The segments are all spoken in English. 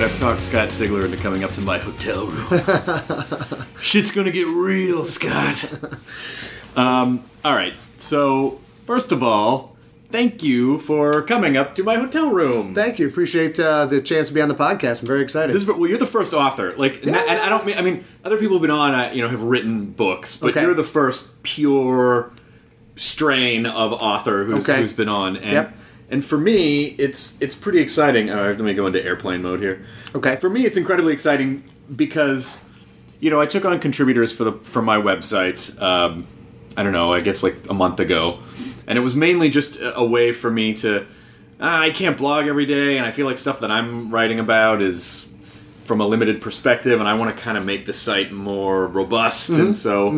right, I've talked Scott Sigler into coming up to my hotel room. Shit's gonna get real, Scott. Um, all right, so first of all, thank you for coming up to my hotel room. Thank you. Appreciate uh, the chance to be on the podcast. I'm very excited. This is well, you're the first author. Like, and I- and I don't mean. I mean, other people have been on. uh, You know, have written books, but Okay. you're the first pure strain of author who's, Okay. who's been on. And Yep. And for me, it's it's pretty exciting. Uh, let me go into airplane mode here. Okay. For me, it's incredibly exciting because you know I took on contributors for the for my website. Um, I don't know. I guess like a month ago, and it was mainly just a, way for me to. ah, I can't blog every day, and I feel like stuff that I'm writing about is from a limited perspective, and I want to kind of make the site more robust. And so,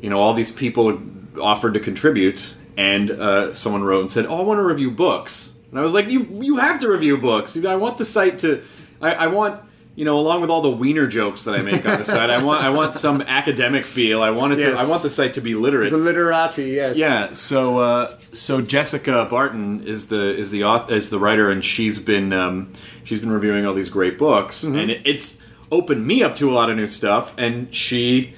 you know, all these people offered to contribute, and uh, someone wrote and said, "Oh, I want to review books." And I was like, "You you have to review books. I want the site to. I, I want." You know, along with all the wiener jokes that I make on the site, I want I want some academic feel. I want it Yes. to. I want the site to be literate. the literati, yes. Yeah, so uh, so Jessica Barton is the is the author, is the writer, and she's been um, she's been reviewing all these great books, and it, it's opened me up to a lot of new stuff. And she,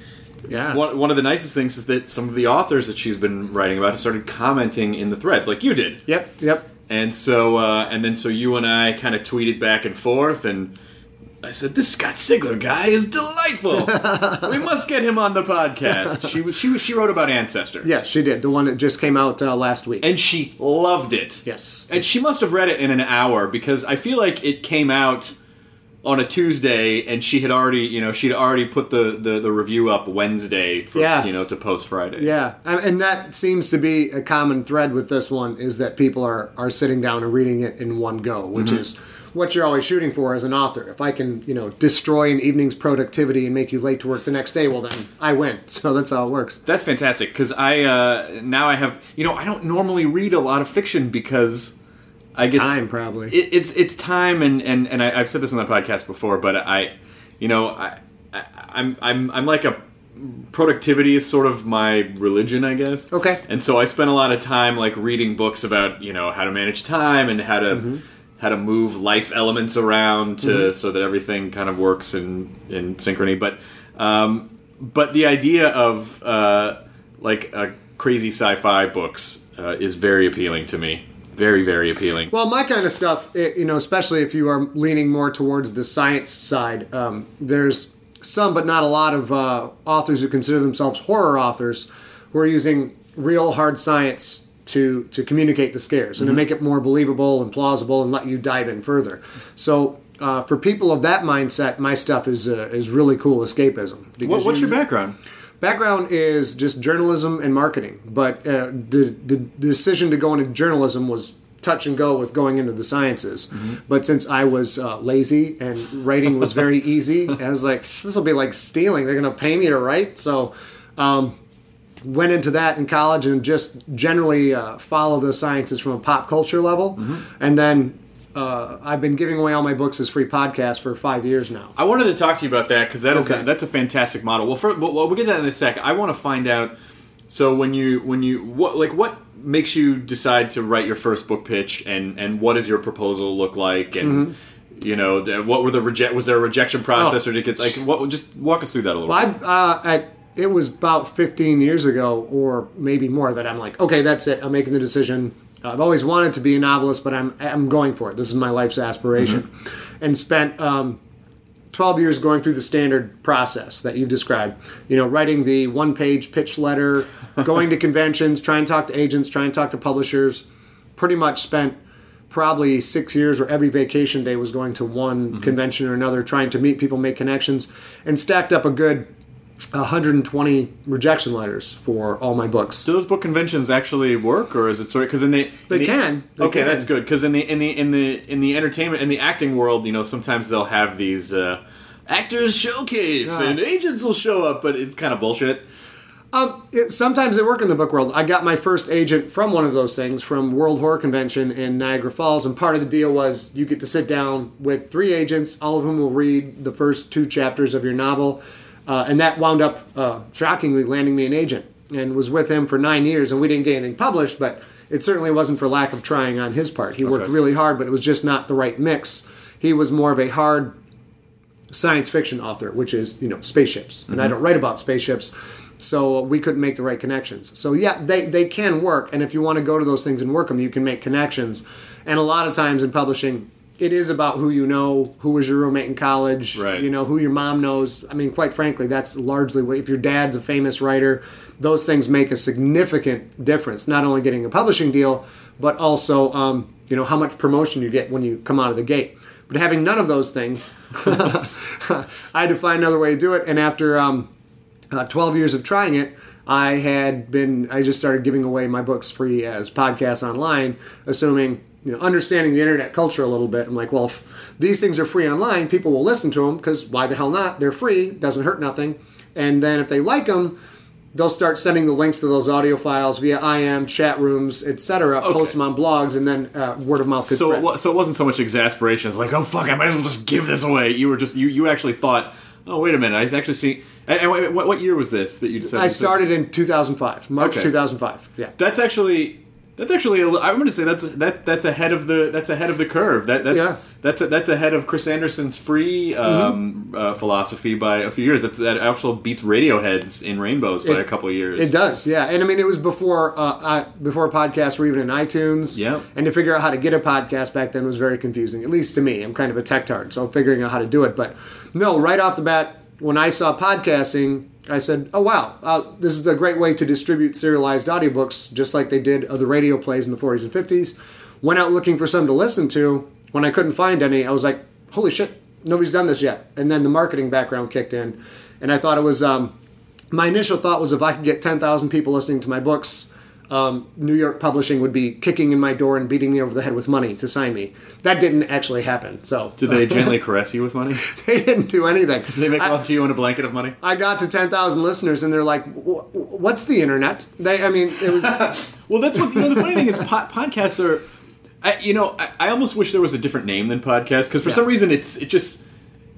Yeah. one, one of the nicest things is that some of the authors that she's been writing about have started commenting in the threads, like you did. Yep, yep. And so uh, and then so you and I kind of tweeted back and forth, and I said, "This Scott Sigler guy is delightful. we must get him on the podcast." She was she was she wrote about Ancestor. Yes, she did. The one that just came out uh, last week. and she loved it. Yes. And she must have read it in an hour because I feel like it came out on a Tuesday and she had already, you know, she'd already put the, the, the review up Wednesday for, Yeah. you know, to post Friday. yeah, and that seems to be a common thread with this one is that people are are sitting down and reading it in one go, which Mm-hmm. is what you're always shooting for as an author. If I can, you know, destroy an evening's productivity and make you late to work the next day, well then I win. So that's how it works. That's fantastic because I, uh, now I have, you know, I don't normally read a lot of fiction because I get Time, probably. It, it's it's time and and and I, I've said this on the podcast before, but I, you know, I, I I'm I'm I'm like a productivity is sort of my religion, I guess. Okay. And so I spend a lot of time like reading books about you know how to manage time and how to Mm-hmm. how to move life elements around to so that everything kind of works in in synchrony. But um, but the idea of uh, like uh, crazy sci-fi books uh, is very appealing to me. Very very appealing. Well, my kind of stuff, it, you know, especially if you are leaning more towards the science side, um, there's some, but not a lot of uh, authors who consider themselves horror authors who are using real hard science to to communicate the scares and to make it more believable and plausible and let you dive in further. So. Uh, for people of that mindset, my stuff is uh, is really cool escapism. What, what's you- your background? Background is just journalism and marketing, but uh, the, the decision to go into journalism was touch and go with going into the sciences. But since I was uh, lazy and writing was very easy, I was like, this will be like stealing. They're going to pay me to write. So um, went into that in college and just generally uh, follow the sciences from a pop culture level. And then uh, I've been giving away all my books as free podcasts for five years now. I wanted to talk to you about that because that is Okay. that's a fantastic model. Well, for, well, we'll get that in a sec. I want to find out So when you when you what like what makes you decide to write your first book pitch and and what does your proposal look like and you know the, what were the reject was there a rejection process Oh. or did it get like what just walk us through that a little Well, bit. I, uh, at, it was about 15 years ago, or maybe more, that I'm like, okay, that's it. I'm making the decision. I've always wanted to be a novelist, but I'm I'm going for it. This is my life's aspiration, and spent um, 12 years going through the standard process that you've described. You know, writing the one page pitch letter, going to conventions, trying to talk to agents, trying to talk to publishers. Pretty much spent probably six years where every vacation day was going to one convention or another, trying to meet people, make connections, and stacked up a good 120 rejection letters for all my books. Do those book conventions actually work, or is it sort of because in the in They the- can. They okay, can. that's good because in the in the in the in the entertainment in the acting world, you know, sometimes they'll have these uh, actors showcase Yeah. and agents will show up, but it's kind of bullshit. Um, it, sometimes they work in the book world. I got my first agent from one of those things, from World Horror Convention in Niagara Falls, and part of the deal was you get to sit down with three agents, all of whom will read the first two chapters of your novel, uh, and that wound up uh, shockingly landing me an agent, and was with him for nine years, and we didn't get anything published, but it certainly wasn't for lack of trying on his part. He worked really hard, but it was just not the right mix. He was more of a hard science fiction author, which is you know spaceships, and I don't write about spaceships, so we couldn't make the right connections. So yeah, they they can work, and if you want to go to those things and work them, you can make connections. And a lot of times in publishing, it is about who you know, who was your roommate in college, Right. you know, who your mom knows. I mean, quite frankly, that's largely what if your dad's a famous writer, those things make a significant difference. Not only getting a publishing deal, but also um, you know how much promotion you get when you come out of the gate. But having none of those things, I had to find another way to do it. And after um, uh, 12 years of trying it, I had been, I just started giving away my books free as podcasts online, assuming, you know, understanding the internet culture a little bit. I'm like, well, if these things are free online, people will listen to them because why the hell not? They're free, doesn't hurt nothing. And then if they like them, they'll start sending the links to those audio files via IM, chat rooms, etc. Post them on blogs, and then uh, word of mouth. could So it, wa- so it wasn't so much exasperation. It's like, oh fuck, I might as well just give this away. You were just you you actually thought, oh wait a minute, I actually see. And, and what, what year was this that you decided? I started in 2005, March Okay. 2005. Yeah. That's actually that's actually a I'm going to say that's that that's ahead of the that's ahead of the curve. That that's Yeah. that's that's ahead of Chris Anderson's free um, uh, philosophy by a few years. That's that actually beats Radiohead's in Rainbows by It- a couple of years. It does, yeah. And I mean, it was before uh, uh, before podcasts were even in iTunes. Yeah. And to figure out how to get a podcast back then was very confusing, at least to me. I'm kind of a tech tard, so figuring out how to do it. But no, right off the bat, when I saw podcasting, I said, "Oh wow, uh, this is a great way to distribute serialized audiobooks, just like they did of the radio plays in the 40s and 50s." Went out looking for some to listen to. When I couldn't find any, I was like, "Holy shit, nobody's done this yet!" And then the marketing background kicked in, and I thought it was. Um, my initial thought was if I could get 10,000 people listening to my books, um, New York Publishing would be kicking in my door and beating me over the head with money to sign me. That didn't actually happen. So Did they gently caress you with money? They didn't do anything. they make I, love to you in a blanket of money? I got to 10,000 listeners and they're like, "Wh- "What's the internet?" They, I mean, it was. Well, that's what you know. The funny thing is, po- podcasts are. I, you know, I, I almost wish there was a different name than podcast because for Yeah. some reason it's it just.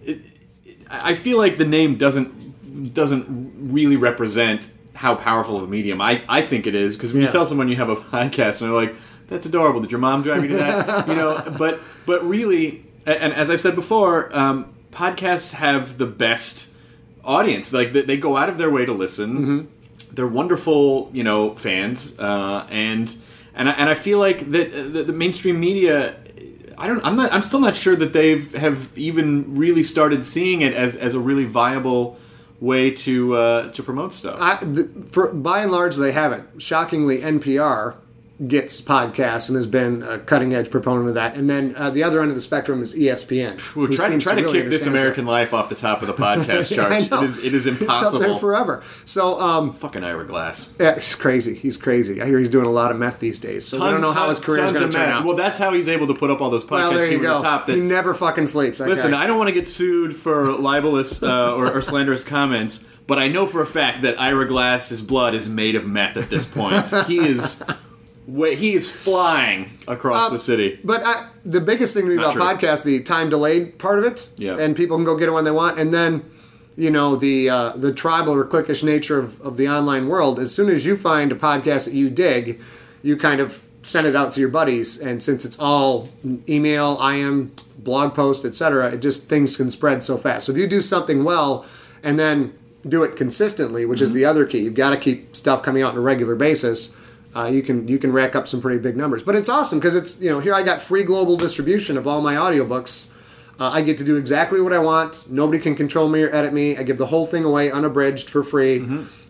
It, it, I feel like the name doesn't doesn't really represent how powerful of a medium I, I think it is because when Yeah. you tell someone you have a podcast and they're like, "That's adorable," did your mom drive you to that? you know, but but really, and as I've said before, um, podcasts have the best audience. Like they, they go out of their way to listen Mm-hmm. they're wonderful, you know, fans, uh, and and I, and I feel like that uh, the, the mainstream media. I don't. I'm not. I'm still not sure that they have even really started seeing it as, as a really viable way to uh, to promote stuff. I, for, by and large, they haven't. Shockingly, NPR gets podcasts and has been a cutting edge proponent of that. And then uh, the other end of the spectrum is ESPN. We'll who try, seems try to really kick this American life off the top of the podcast Yeah, charts. know. it is it is It's up there impossible. forever. So, um, Fucking Ira Glass. yeah, he's crazy. He's crazy. I hear he's doing a lot of meth these days. So we don't know how his career is going to turn out. Well, that's how he's able to put up all those podcasts. well, there you go. The top that he never fucking sleeps. that Listen, guy. I don't want to get sued for libelous uh, or, or slanderous comments, but I know for a fact that Ira Glass's blood is made of meth at this point. he is, wa- he is flying across Um, the city. But I, the biggest thing to me Not about true. podcasts, the time delayed part of it, Yeah. and people can go get it when they want, and then you know the uh, the tribal or cliquish nature of, of the online world. As soon as you find a podcast that you dig, you kind of send it out to your buddies, and since it's all email, IM, blog post, etc., it just things can spread so fast. So if you do something well, and then do it consistently, which is the other key, you've got to keep stuff coming out on a regular basis. Uh, you can you can rack up some pretty big numbers, but it's awesome because it's you know here I got free global distribution of all my audiobooks. Uh, I get to do exactly what I want. Nobody can control me or edit me. I give the whole thing away unabridged for free,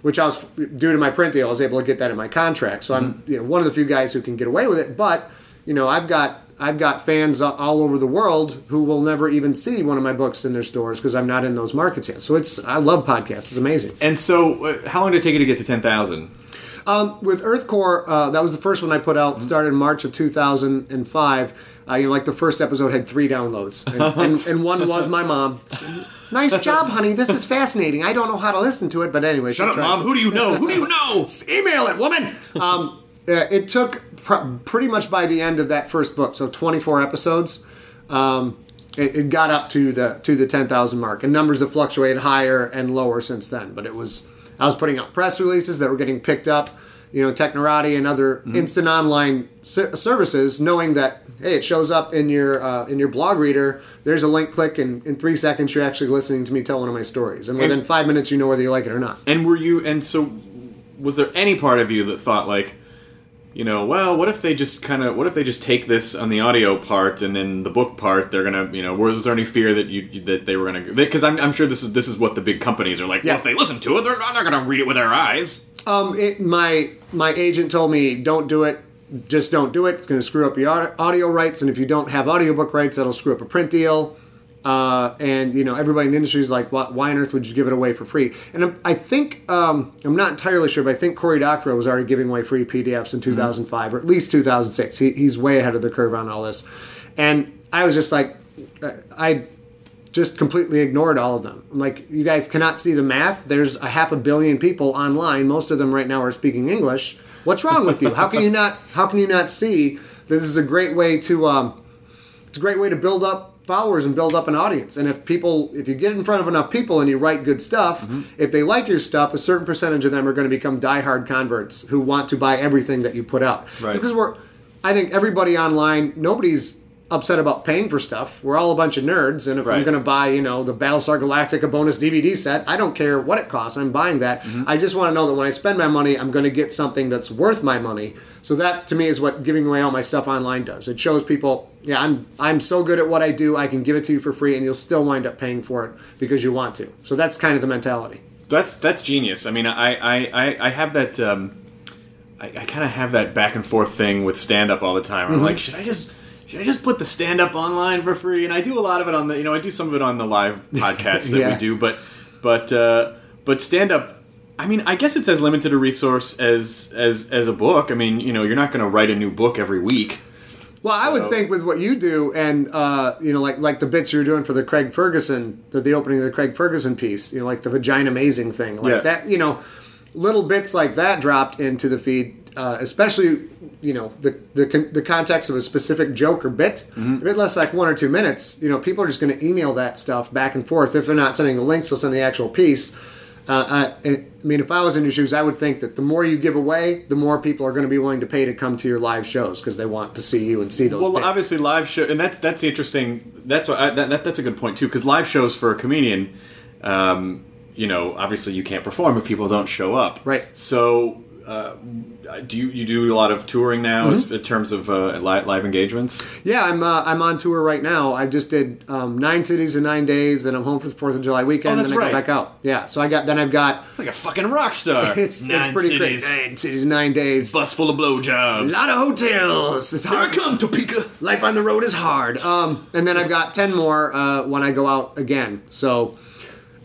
which I was due to my print deal. I was able to get that in my contract, so I'm you know one of the few guys who can get away with it. But you know I've got I've got fans all over the world who will never even see one of my books in their stores because I'm not in those markets yet. So it's I love podcasts. It's amazing. And so, uh, how long did it take you to get to ten thousand? Um, with Earthcore, uh, that was the first one I put out. Started in March of 2005. Uh, you know, like the first episode had three downloads, and, and, and one was my mom. Nice job, honey. This is fascinating. I don't know how to listen to it, but anyway. Shut up, mom. Who do you know? Who do you know? Email it, woman. Um, uh, it took pr- pretty much by the end of that first book, so 24 episodes. Um, it, it got up to the to the 10,000 mark, and numbers have fluctuated higher and lower since then. But it was I was putting out press releases that were getting picked up, you know, Technorati and other instant online ser- services, knowing that hey, it shows up in your uh, in your blog reader. There's a link, click, and in three seconds you're actually listening to me tell one of my stories, and within five minutes you know whether you like it or not. And were you? And so, was there any part of you that thought like, you know, well, what if they just kind of, what if they just take this on the audio part and then the book part, they're gonna, you know, was there any fear that you that they were gonna? Because I'm, I'm sure this is this is what the big companies are like. Yeah. Well, if they listen to it, they're not, not gonna read it with their eyes. Um, it, my my agent told me don't do it. Just don't do it. It's going to screw up your audio rights, and if you don't have audiobook rights, that'll screw up a print deal. Uh, and you know everybody in the industry is like, why, why on earth would you give it away for free? And I'm, I think um, I'm not entirely sure, but I think Cory Doctorow was already giving away free PDFs in 2005 or at least 2006. He, he's way ahead of the curve on all this. And I was just like, uh, I just completely ignored all of them. I'm like, you guys cannot see the math. There's a half a billion people online. Most of them right now are speaking English. What's wrong with you? How can you not? How can you not see that this is a great way to? Um, it's a great way to build up followers and build up an audience. And if people, if you get in front of enough people and you write good stuff, mm-hmm. if they like your stuff, a certain percentage of them are going to become diehard converts who want to buy everything that you put out. Right. Because we're, I think everybody online, nobody's upset about paying for stuff. We're all a bunch of nerds, and if I'm going to buy, you know, the Battlestar Galactica bonus DVD set, I don't care what it costs. I'm buying that. I just want to know that when I spend my money, I'm going to get something that's worth my money. So that's to me is what giving away all my stuff online does. It shows people, yeah, I'm I'm so good at what I do. I can give it to you for free, and you'll still wind up paying for it because you want to. So that's kind of the mentality. That's that's genius. I mean, I I, I, I have that. Um, I, I kind of have that back and forth thing with stand up all the time. I'm like, should I just should I just put the stand up online for free? And I do a lot of it on the you know I do some of it on the live podcasts that Yeah. we do, but but uh, but stand up. I mean, I guess it's as limited a resource as as as a book. I mean, you know, you're not going to write a new book every week. Well, I would think with what you do, and uh, you know, like like the bits you're doing for the Craig Ferguson, the, the opening of the Craig Ferguson piece, you know, like the vagina amazing thing, like Yeah. that, you know, little bits like that dropped into the feed, uh, especially you know the the con- the context of a specific joke or bit. If it lasts like one or two minutes, you know, people are just going to email that stuff back and forth. If they're not sending the links, they'll send the actual piece. Uh, I, I mean, if I was in your shoes, I would think that the more you give away, the more people are going to be willing to pay to come to your live shows because they want to see you and see those. Well, bits. obviously, live show, and that's that's interesting. That's what I, that, that that's a good point too, because live shows for a comedian, um, you know, obviously you can't perform if people don't show up. Right. So, uh, do you you do a lot of touring now Mm-hmm. in terms of uh, live, live engagements? Yeah, I'm uh, I'm on tour right now. I just did um, nine cities in nine days, and I'm home for the Fourth of July weekend. Oh, that's then I right. go back out. Yeah, so I got then I've got Like a fucking rock star. it's Nine it's pretty cities, crazy. Nine cities, nine days. Bus full of blowjobs. A lot of hotels. It's Here I hard. come, Topeka. Life on the road is hard. Um, and then I've got ten more uh, when I go out again. So.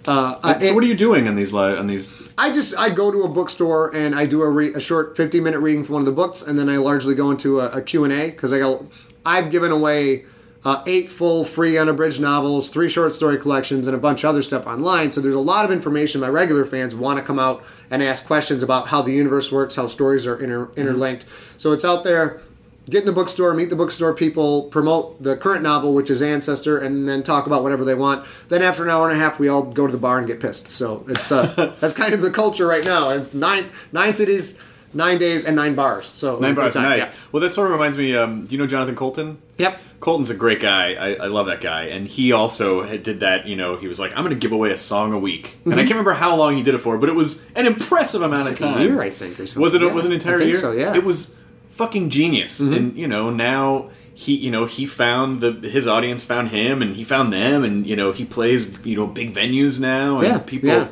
Uh, I- So, what are you doing in these live on these? I just I go to a bookstore and I do a, re- a short 15 minute reading from one of the books, and then I largely go into a, a Q and A because I got I've given away uh, eight full free unabridged novels, three short story collections, and a bunch of other stuff online. So there's a lot of information my regular fans want to come out and ask questions about how the universe works, how stories are inter- interlinked. So it's out there. Get in the bookstore, meet the bookstore people, promote the current novel, which is Ancestor, and then talk about whatever they want. Then after an hour and a half, we all go to the bar and get pissed. So it's uh, that's kind of the culture right now. And nine nine cities, nine days, and nine bars. So Nine bars, nice. Yeah. Well, that sort of reminds me. Um, do you know Jonathan Coulton? Yep. Coulton's a great guy. I, I love that guy, and he also did that. You know, he was like, "I'm going to give away a song a week," and I can't remember how long he did it for, but it was an impressive amount Mm-hmm. Of like a time. year, I think, or something. Was it? Yeah, was an I entire think year? so, yeah. Mm-hmm. It was fucking genius, and you know now. He, you know, he found the his audience found him, and he found them, and you know, he plays you know big venues now, and Yeah, people, yeah.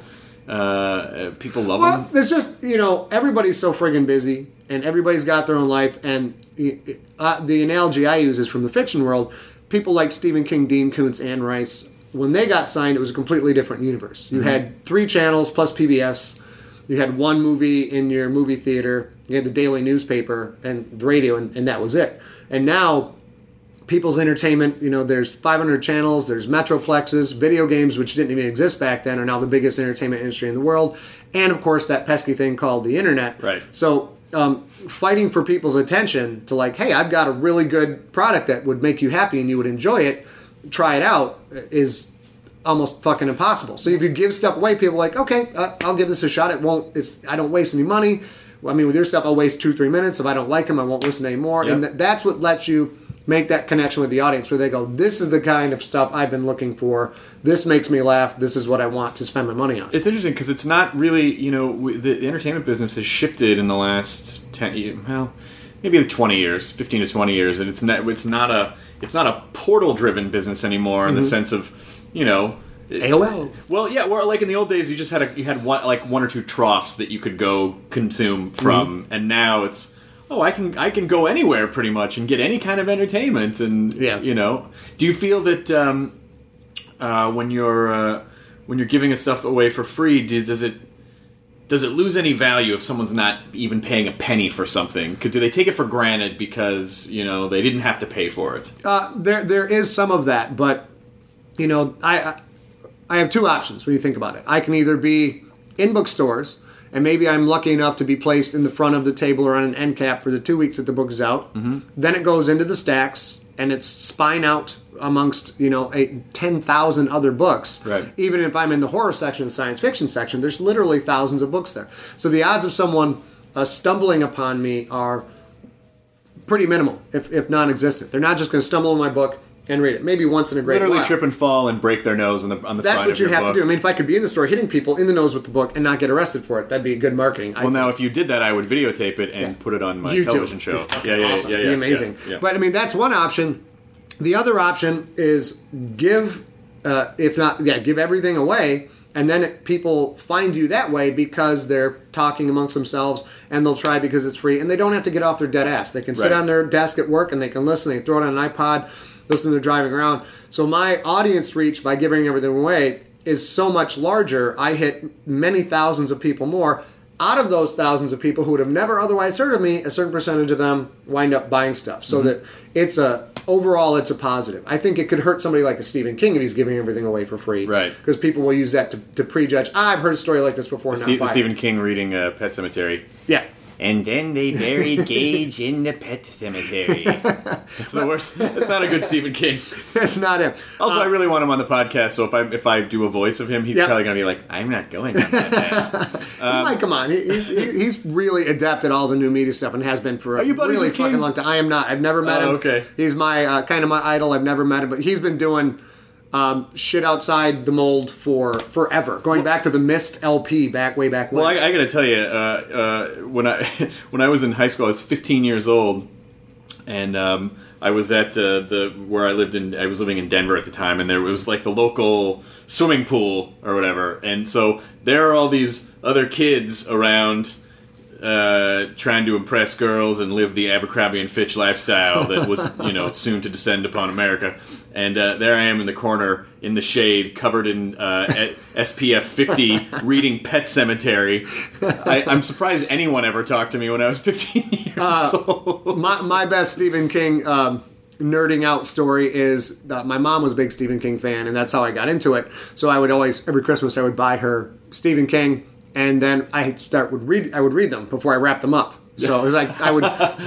uh, uh, people love him. Well, him. it's just you know everybody's so friggin' busy, and everybody's got their own life. And uh, the analogy I use is from the fiction world. People like Stephen King, Dean Koontz, Anne Rice. When they got signed, it was a completely different universe. You had three channels plus PBS. You had one movie in your movie theater. You had the daily newspaper and the radio, and, and that was it. And now people's entertainment. You know, there's 500 channels, there's metroplexes, video games, which didn't even exist back then, are now the biggest entertainment industry in the world, and of course that pesky thing called the internet. Right. So, um, fighting for people's attention to like, hey, I've got a really good product that would make you happy and you would enjoy it. Try it out is almost fucking impossible. So if you give stuff away, people are like, okay, uh, I'll give this a shot. It won't. It's I don't waste any money. I mean, with your stuff, I'll waste two, three minutes. If I don't like them, I won't listen anymore. And th- that's what lets you make that connection with the audience where they go, this is the kind of stuff I've been looking for. This makes me laugh. This is what I want to spend my money on. It's interesting because it's not really, you know, the, the entertainment business has shifted in the last ten, well, maybe twenty years, fifteen to twenty years, and it's not, it's not a, it's not a portal-driven business anymore in the sense of, you know, AOL. well, yeah, well, like in the old days, you just had a, you had one, like one or two troughs that you could go consume from, and now it's. Oh, I can I can go anywhere pretty much and get any kind of entertainment, and Yeah. you know. Do you feel that um, uh, when you're uh, when you're giving a stuff away for free, do, does it does it lose any value if someone's not even paying a penny for something? Could, do they take it for granted because you know they didn't have to pay for it? Uh, there, there is some of that, but you know, I, I, have two options when you think about it. I can either be in bookstores, and maybe I'm lucky enough to be placed in the front of the table or on an end cap for the two weeks that the book is out. Mm-hmm. Then it goes into the stacks, and it's spine out amongst you know a, 10,000 other books. Right. Even if I'm in the horror section, the science fiction section, there's literally thousands of books there. So the odds of someone uh, stumbling upon me are pretty minimal, if, if non-existent. They're not just going to stumble on my book and read it. Maybe once in a great while. Literally while. trip and fall and break their nose on the on the That's what you have book. to do. I mean, if I could be in the store hitting people in the nose with the book and not get arrested for it, that'd be good marketing. I Well, now if you did that, I would videotape it and Yeah. put it on my YouTube. television show. Yeah, yeah, awesome. yeah, yeah, amazing. yeah. But I mean, that's one option. The other option is give, uh, if not, yeah, give everything away, and then it, people find you that way because they're talking amongst themselves, and they'll try because it's free, and they don't have to get off their dead ass. They can sit Right. on their desk at work and they can listen. They throw it on an iPod, listen. They're driving around. So my audience reach by giving everything away is so much larger. I hit many thousands of people more out of those thousands of people who would have never otherwise heard of me, a certain percentage of them wind up buying stuff. So that it's a overall it's a positive. I think it could hurt somebody like a Stephen King if he's giving everything away for free, Right. Because people will use that to, to prejudge. Ah, I've heard a story like this before. Ste- Not buy it." Stephen King reading uh, Pet Sematary. Yeah. And then they buried Gage in the pet cemetery. That's the worst. That's not a good Stephen King. That's not him. Also, Uh, I really want him on the podcast. So if I if I do a voice of him, he's Yep. probably gonna be like, "I'm not going on that." path." he might come on. He's, he's really adept at all the new media stuff and has been for a you really with King? fucking long time. I am not. I've never met Oh, him. okay. He's my uh, kind of my idol. I've never met him, but he's been doing um, shit outside the mold for forever. Going back to the Mist LP back way back when. well, I, I got to tell you, uh, uh, when I when I was in high school, I was 15 years old, and um, I was at uh, the where I lived in. I was living in Denver at the time, and there was like the local swimming pool or whatever, and so there are all these other kids around. Uh, trying to impress girls and live the Abercrombie and Fitch lifestyle that was, you know, soon to descend upon America. And uh, there I am in the corner in the shade, covered in uh, SPF 50, reading Pet Sematary. I, I'm surprised anyone ever talked to me when I was 15 years old. my, my best Stephen King um, nerding out story is that my mom was a big Stephen King fan, and that's how I got into it. So I would always every Christmas I would buy her Stephen King, and then I start would read I would read them before I wrap them up. So it was like I would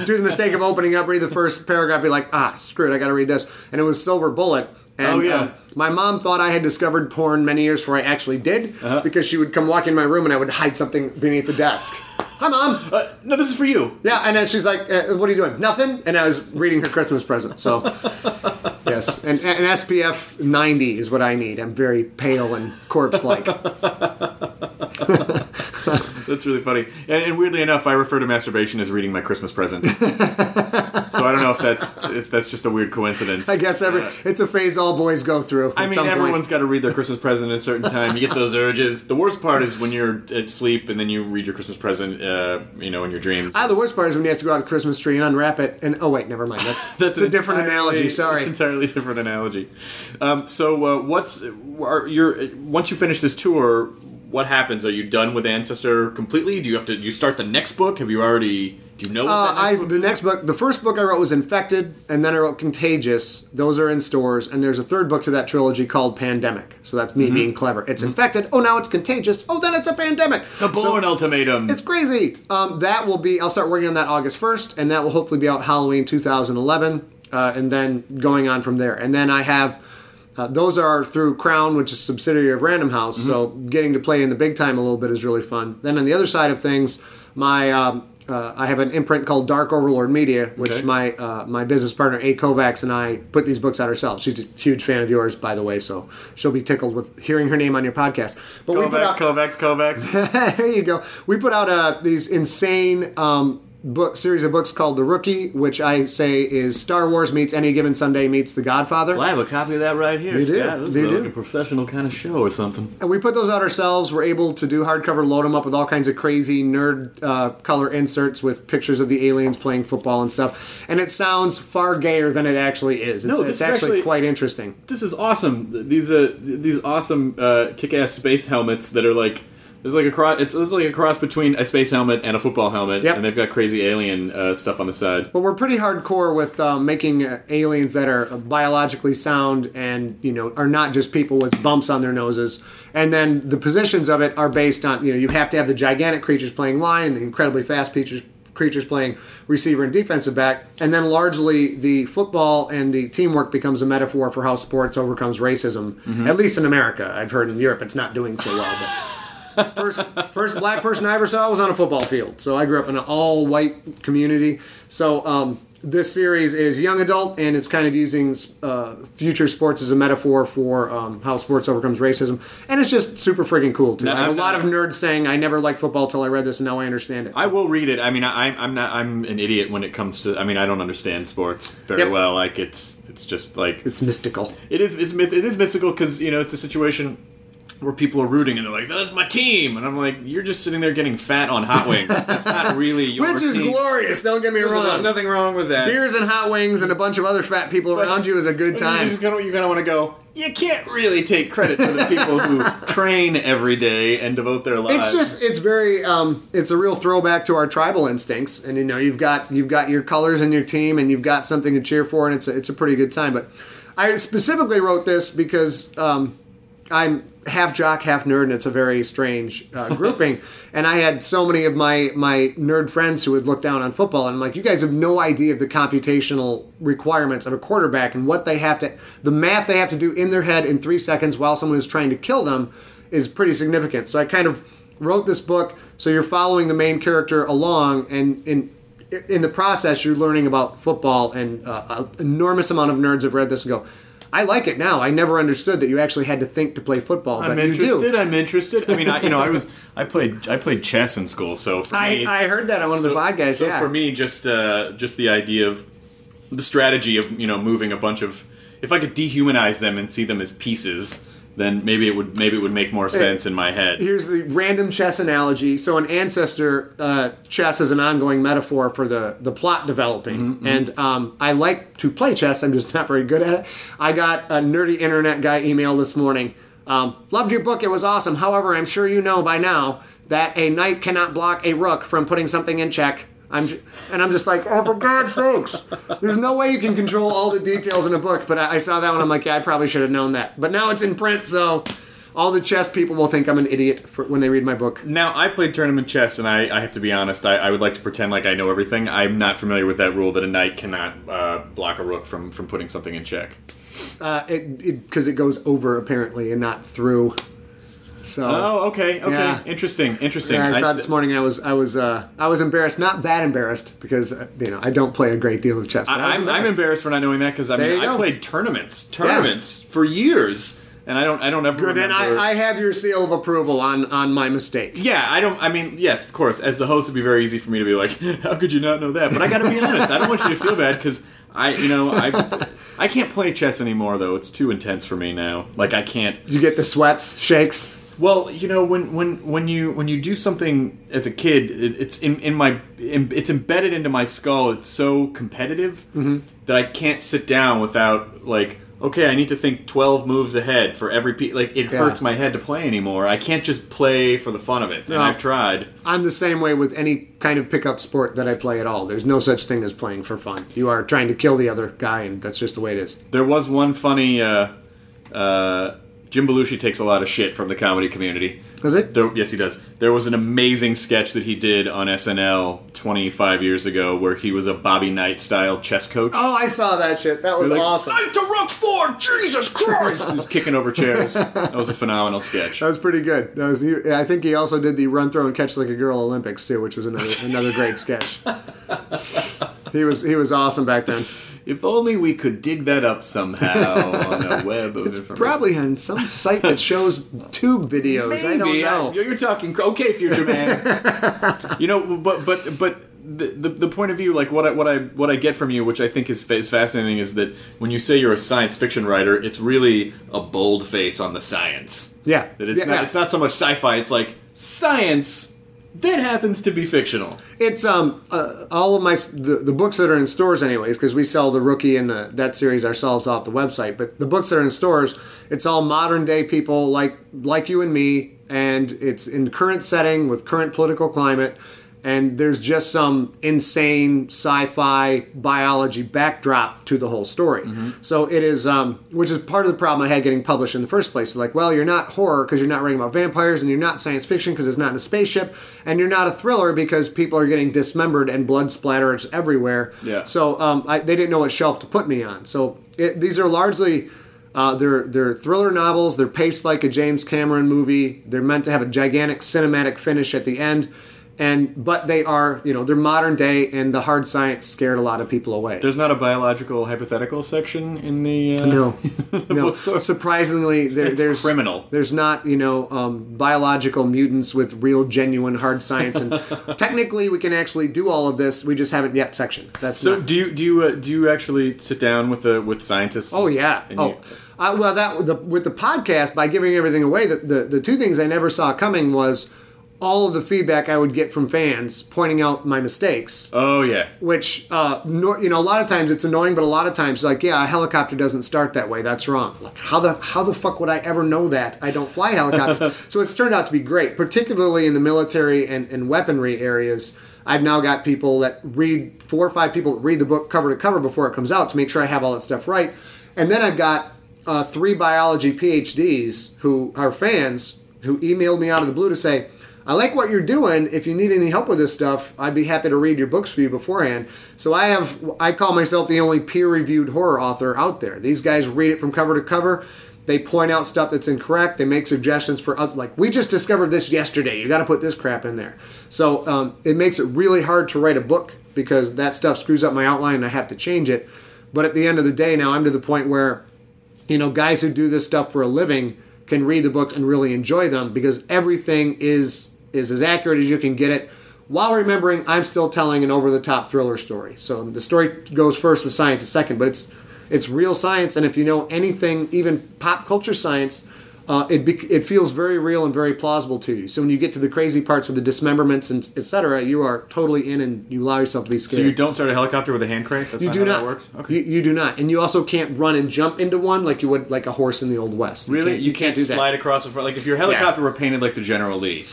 do the mistake of opening up, read the first paragraph, be like, ah, screw it, I got to read this, and it was Silver Bullet. And, Oh, yeah. uh, my mom thought I had discovered porn many years before I actually did, Uh-huh. because she would come walk in my room and I would hide something beneath the desk. Hi, mom. Uh, no, this is for you. Yeah, and then she's like, uh, "What are you doing? Nothing." And I was reading her Christmas present. So, yes, and an SPF 90 is what I need. I'm very pale and corpse-like. That's really funny. And, and weirdly enough, I refer to masturbation as reading my Christmas present. so I don't know if that's if that's just a weird coincidence. I guess every Uh, it's a phase all boys go through. I mean, everyone's got to read their Christmas present at a certain time. You get those urges. The worst part is when you're at sleep and then you read your Christmas present, uh, you know, in your dreams. Ah, the worst part is when you have to go out to Christmas tree and unwrap it. And oh wait, never mind. That's that's, an a different entirely- analogy. Sorry. an entirely different analogy. Um, so, uh, what's are your once you finish this tour? What happens? Are you done with Ancestor completely? Do you have to? Do you start the next book? Have you already? Do you know? What Uh, that I, the next book, the first book I wrote was Infected, and then I wrote Contagious. Those are in stores, and there's a third book to that trilogy called Pandemic. So that's Mm-hmm. me being clever. It's infected. Oh, now it's contagious. Oh, then it's a pandemic. The Bourne Ultimatum. It's crazy. Um, that will be. I'll start working on that August first, and that will hopefully be out Halloween 2011, uh, and then going on from there. And then I have. Uh, those are through Crown, which is a subsidiary of Random House. So getting to play in the big time a little bit is really fun. Then on the other side of things, my um, uh, I have an imprint called Dark Overlord Media, which Okay. my uh, my business partner A Kovacs and I put these books out ourselves. She's a huge fan of yours, by the way, so she'll be tickled with hearing her name on your podcast. But we put out, Kovacs, Kovacs. there you go. We put out uh, these insane um, book series of books called The Rookie, which I say is Star Wars meets Any Given Sunday meets The Godfather. Well, I have a copy of that right here. You do. Yeah, this You is do. like a professional kind of show or something. And we put those out ourselves. We're able to do hardcover, load them up with all kinds of crazy nerd uh, color inserts with pictures of the aliens playing football and stuff. And it sounds far gayer than it actually is. It's, No, it's actually, actually- quite interesting. This is awesome. These uh, these awesome uh, kick-ass space helmets that are like there's like a cross. It's, it's like a cross between a space helmet and a football helmet, Yep. and they've got crazy alien uh, stuff on the side. But we're pretty hardcore with um, making uh, aliens that are biologically sound and you know are not just people with bumps on their noses. And then the positions of it are based on you know you have to have the gigantic creatures playing line and the incredibly fast creatures creatures playing receiver and defensive back. And then largely the football and the teamwork becomes a metaphor for how sports overcomes racism. At least in America, I've heard in Europe it's not doing so well. But first first black person I ever saw was on a football field. So I grew up in an all white community. So um, this series is young adult, and it's kind of using uh, future sports as a metaphor for um, how sports overcomes racism, and it's just super freaking cool too. Now, I have a I've- lot of nerds saying I never liked football till I read this, and now I understand it. I will read it. I mean, I, I'm not. I'm an idiot when it comes to. I mean, I don't understand sports very Yep. well. Like it's it's just like it's mystical. it is. It's, myth- it is mystical because you know it's a situation where people are rooting and they're like, "That's my team," and I'm like, "You're just sitting there getting fat on hot wings. That's not really your Which is team." glorious. Don't get me Listen, There's wrong. nothing wrong with that. Beers and hot wings and a bunch of other fat people around you is a good You time. just gonna, you're gonna want to go. You can't really take credit for the people who train every day and devote their lives. It's just it's very um, it's a real throwback to our tribal instincts, and you know you've got you've got your colors in your team, and you've got something to cheer for, and it's a, it's a pretty good time. But I specifically wrote this because um, I'm half jock, half nerd, and it's a very strange uh, grouping. and I had so many of my my nerd friends who would look down on football, and I'm like, you guys have no idea of the computational requirements of a quarterback and what they have to, the math they have to do in their head in three seconds while someone is trying to kill them is pretty significant. So I kind of wrote this book so you're following the main character along, and in in the process you're learning about football. And uh, an enormous amount of nerds have read this and go. I like it now. I never understood that you actually had to think to play football, I'm but you interested. do. I'm interested. I mean, I, you know, I was I played I played chess in school, so for I, me, I heard that on one of the so, podcasts. So yeah. for me, just uh, just the idea of the strategy of you know moving a bunch of if I could dehumanize them and see them as pieces, then maybe it would maybe it would make more sense in my head. Here's the random chess analogy. So, an ancestor uh, chess is an ongoing metaphor for the, the plot developing. Mm-hmm, And um, I like to play chess, I'm just not very good at it. I got a nerdy internet guy email this morning. Um, Loved your book, it was awesome. However, I'm sure you know by now that a knight cannot block a rook from putting something in check. I'm j- and I'm just like, oh, for God's sakes! There's no way you can control all the details in a book. But I, I saw that one, I'm like, yeah, I probably should have known that. But now it's in print, so all the chess people will think I'm an idiot for, when they read my book. Now, I played tournament chess, and I, I have to be honest, I, I would like to pretend like I know everything. I'm not familiar with that rule that a knight cannot uh, block a rook from, from putting something in check. Uh, it because it, goes over apparently and not through. So Oh, okay, okay. Yeah. Interesting, interesting. Yeah, I saw I this morning. I was I was uh, I was embarrassed. Not that embarrassed because uh, you know I don't play a great deal of chess. I, I'm, I'm embarrassed for not knowing that because I mean I played tournaments, tournaments for years, and I don't I don't ever Good, and. I, I have your seal of approval on on my mistake. yeah, I don't. I mean, yes, of course. As the host, it'd be very easy for me to be like, "How could you not know that?" But I got to be honest. I don't want you to feel bad because I, you know, I, I can't play chess anymore. Though it's too intense for me now. Like I can't. You get the sweats, shakes. Well, you know, when when when you when you do something as a kid, it, it's in in my in, it's embedded into my skull. It's so competitive that I can't sit down without like. Okay, I need to think twelve moves ahead for every piece. Like it Yeah. hurts my head to play anymore. I can't just play for the fun of it. And I've tried. I'm the same way with any kind of pickup sport that I play at all. There's no such thing as playing for fun. You are trying to kill the other guy, and that's just the way it is. There was one funny. Uh, uh, Jim Belushi takes a lot of shit from the comedy community. Does it? There, yes, he does. There was an amazing sketch that he did on SNL 25 years ago where he was a Bobby Knight style chess coach. Oh, I saw that shit. That was Like, awesome. Knight to rook four! Jesus Christ! he was kicking over chairs. That was a phenomenal sketch. That was pretty good. That was. he- I think he also did the run, throw, and catch like a girl Olympics too, which was another another great sketch. He was he was awesome back then. If only we could dig that up somehow on a web of information. Probably on some site that shows tube videos. I don't Maybe. know. I- you're talking okay, future man. you know, but but but the, the the point of view, like what I what I what I get from you, which I think is is fascinating, is that when you say you're a science fiction writer, it's really a bold face on the science. yeah, That it's yeah, not yeah. it's not so much sci-fi. It's like science that happens to be fictional. It's um uh, all of my the, the books that are in stores anyways because we sell the rookie and the that series ourselves off the website. But the books that are in stores, it's all modern day people like like you and me, and it's in current setting with current political climate. And there's just some insane sci-fi biology backdrop to the whole story. So it is, um, which is part of the problem I had getting published in the first place. Like, well, you're not horror because you're not writing about vampires, and you're not science fiction because it's not in a spaceship, and you're not a thriller because people are getting dismembered and blood splatters everywhere. Yeah. So um, I, they didn't know what shelf to put me on. So it, these are largely. Uh, they're they're thriller novels. They're paced like a James Cameron movie. They're meant to have a gigantic cinematic finish at the end, and but they are you know they're modern day, and the hard science scared a lot of people away. There's not a biological hypothetical section in the uh, no, the no. bookstore. Surprisingly, there, It's there's criminal. There's not you know um, biological mutants with real genuine hard science, and technically we can actually do all of this. We just haven't yet sectioned. That's So not- do you do you uh, do you actually sit down with the with scientists? Oh yeah. Oh, you- uh, well, that the, with the podcast by giving everything away, the, the the two things I never saw coming was all of the feedback I would get from fans pointing out my mistakes. oh yeah. Which, uh, no, you know, a lot of times it's annoying, but a lot of times, like, yeah, a helicopter doesn't start that way. That's wrong. Like, how the how the fuck would I ever know that? I don't fly helicopters. so it's turned out to be great, particularly in the military and, and weaponry areas. I've now got people that read four or five people that read the book cover to cover before it comes out to make sure I have all that stuff right, and then I've got uh, three biology PhDs who are fans who emailed me out of the blue to say, I like what you're doing. If you need any help with this stuff, I'd be happy to read your books for you beforehand. So I have, I call myself the only peer-reviewed horror author out there. These guys read it from cover to cover. They point out stuff that's incorrect. They make suggestions for other, like we just discovered this yesterday. You got to put this crap in there. So um, it makes it really hard to write a book because that stuff screws up my outline and I have to change it. But at the end of the day, now I'm to the point where you know, guys who do this stuff for a living can read the books and really enjoy them because everything is is as accurate as you can get it while remembering I'm still telling an over the top thriller story. So the story goes first, the science is second, but it's it's real science and if you know anything even pop culture science uh, it bec it feels very real and very plausible to you. So when you get to the crazy parts of the dismemberments and etc., you are totally in and you allow yourself to be scared. So you don't start a helicopter with a hand crank? That's You not do how not. that works? Okay. You, you do not, and you also can't run and jump into one like you would like a horse in the old west. really? can't- You can't, do that. slide across the front? Like if your helicopter were painted like the General Lee,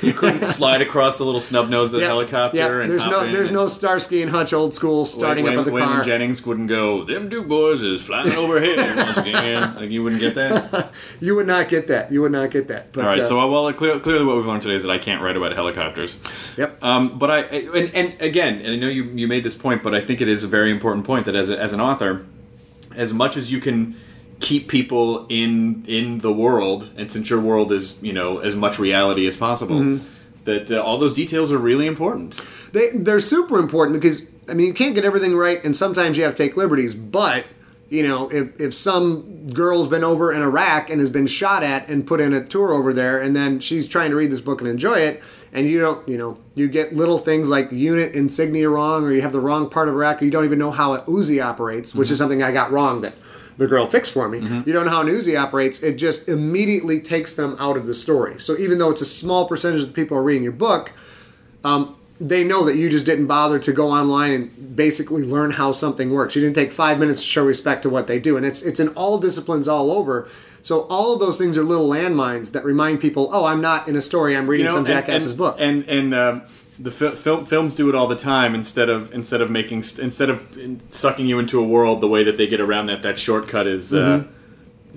slide across the little snub nose of the Yep, helicopter yep. and there's no there's no Starsky and Hutch old school starting Wayne, up the car. Jennings wouldn't go. Them two boys is flying overhead once again. Like you wouldn't get that. You would not get that. You would not get that. But, All right. uh, So well, clear, clearly, what we've learned today is that I can't write about helicopters. Yep. Um, but I and, and again, and I know you you made this point, but I think it is a very important point that as a, as an author, as much as you can keep people in in the world, and since your world is you know as much reality as possible, Mm-hmm. that uh, all those details are really important. They they're super important because I mean you can't get everything right, and sometimes you have to take liberties. But you know, if if some girl's been over in Iraq and has been shot at and put in a tour over there, and then she's trying to read this book and enjoy it, and you don't, you know, you get little things like unit insignia wrong, or you have the wrong part of Iraq, or you don't even know how an Uzi operates, which is something I got wrong that. The girl fixed for me. You don't know how Newsy operates. It just immediately takes them out of the story. So even though it's a small percentage of the people are reading your book, they know that you just didn't bother to go online and basically learn how something works. You didn't take five minutes to show respect to what they do, and it's it's in all disciplines all over. So all of those things are little landmines that remind people, oh, I'm not in a story. I'm reading some and- jackass's and, book. And and uh, the fil- film films do it all the time. Instead of instead of making instead of sucking you into a world, the way that they get around that that shortcut is. Mm-hmm. Uh,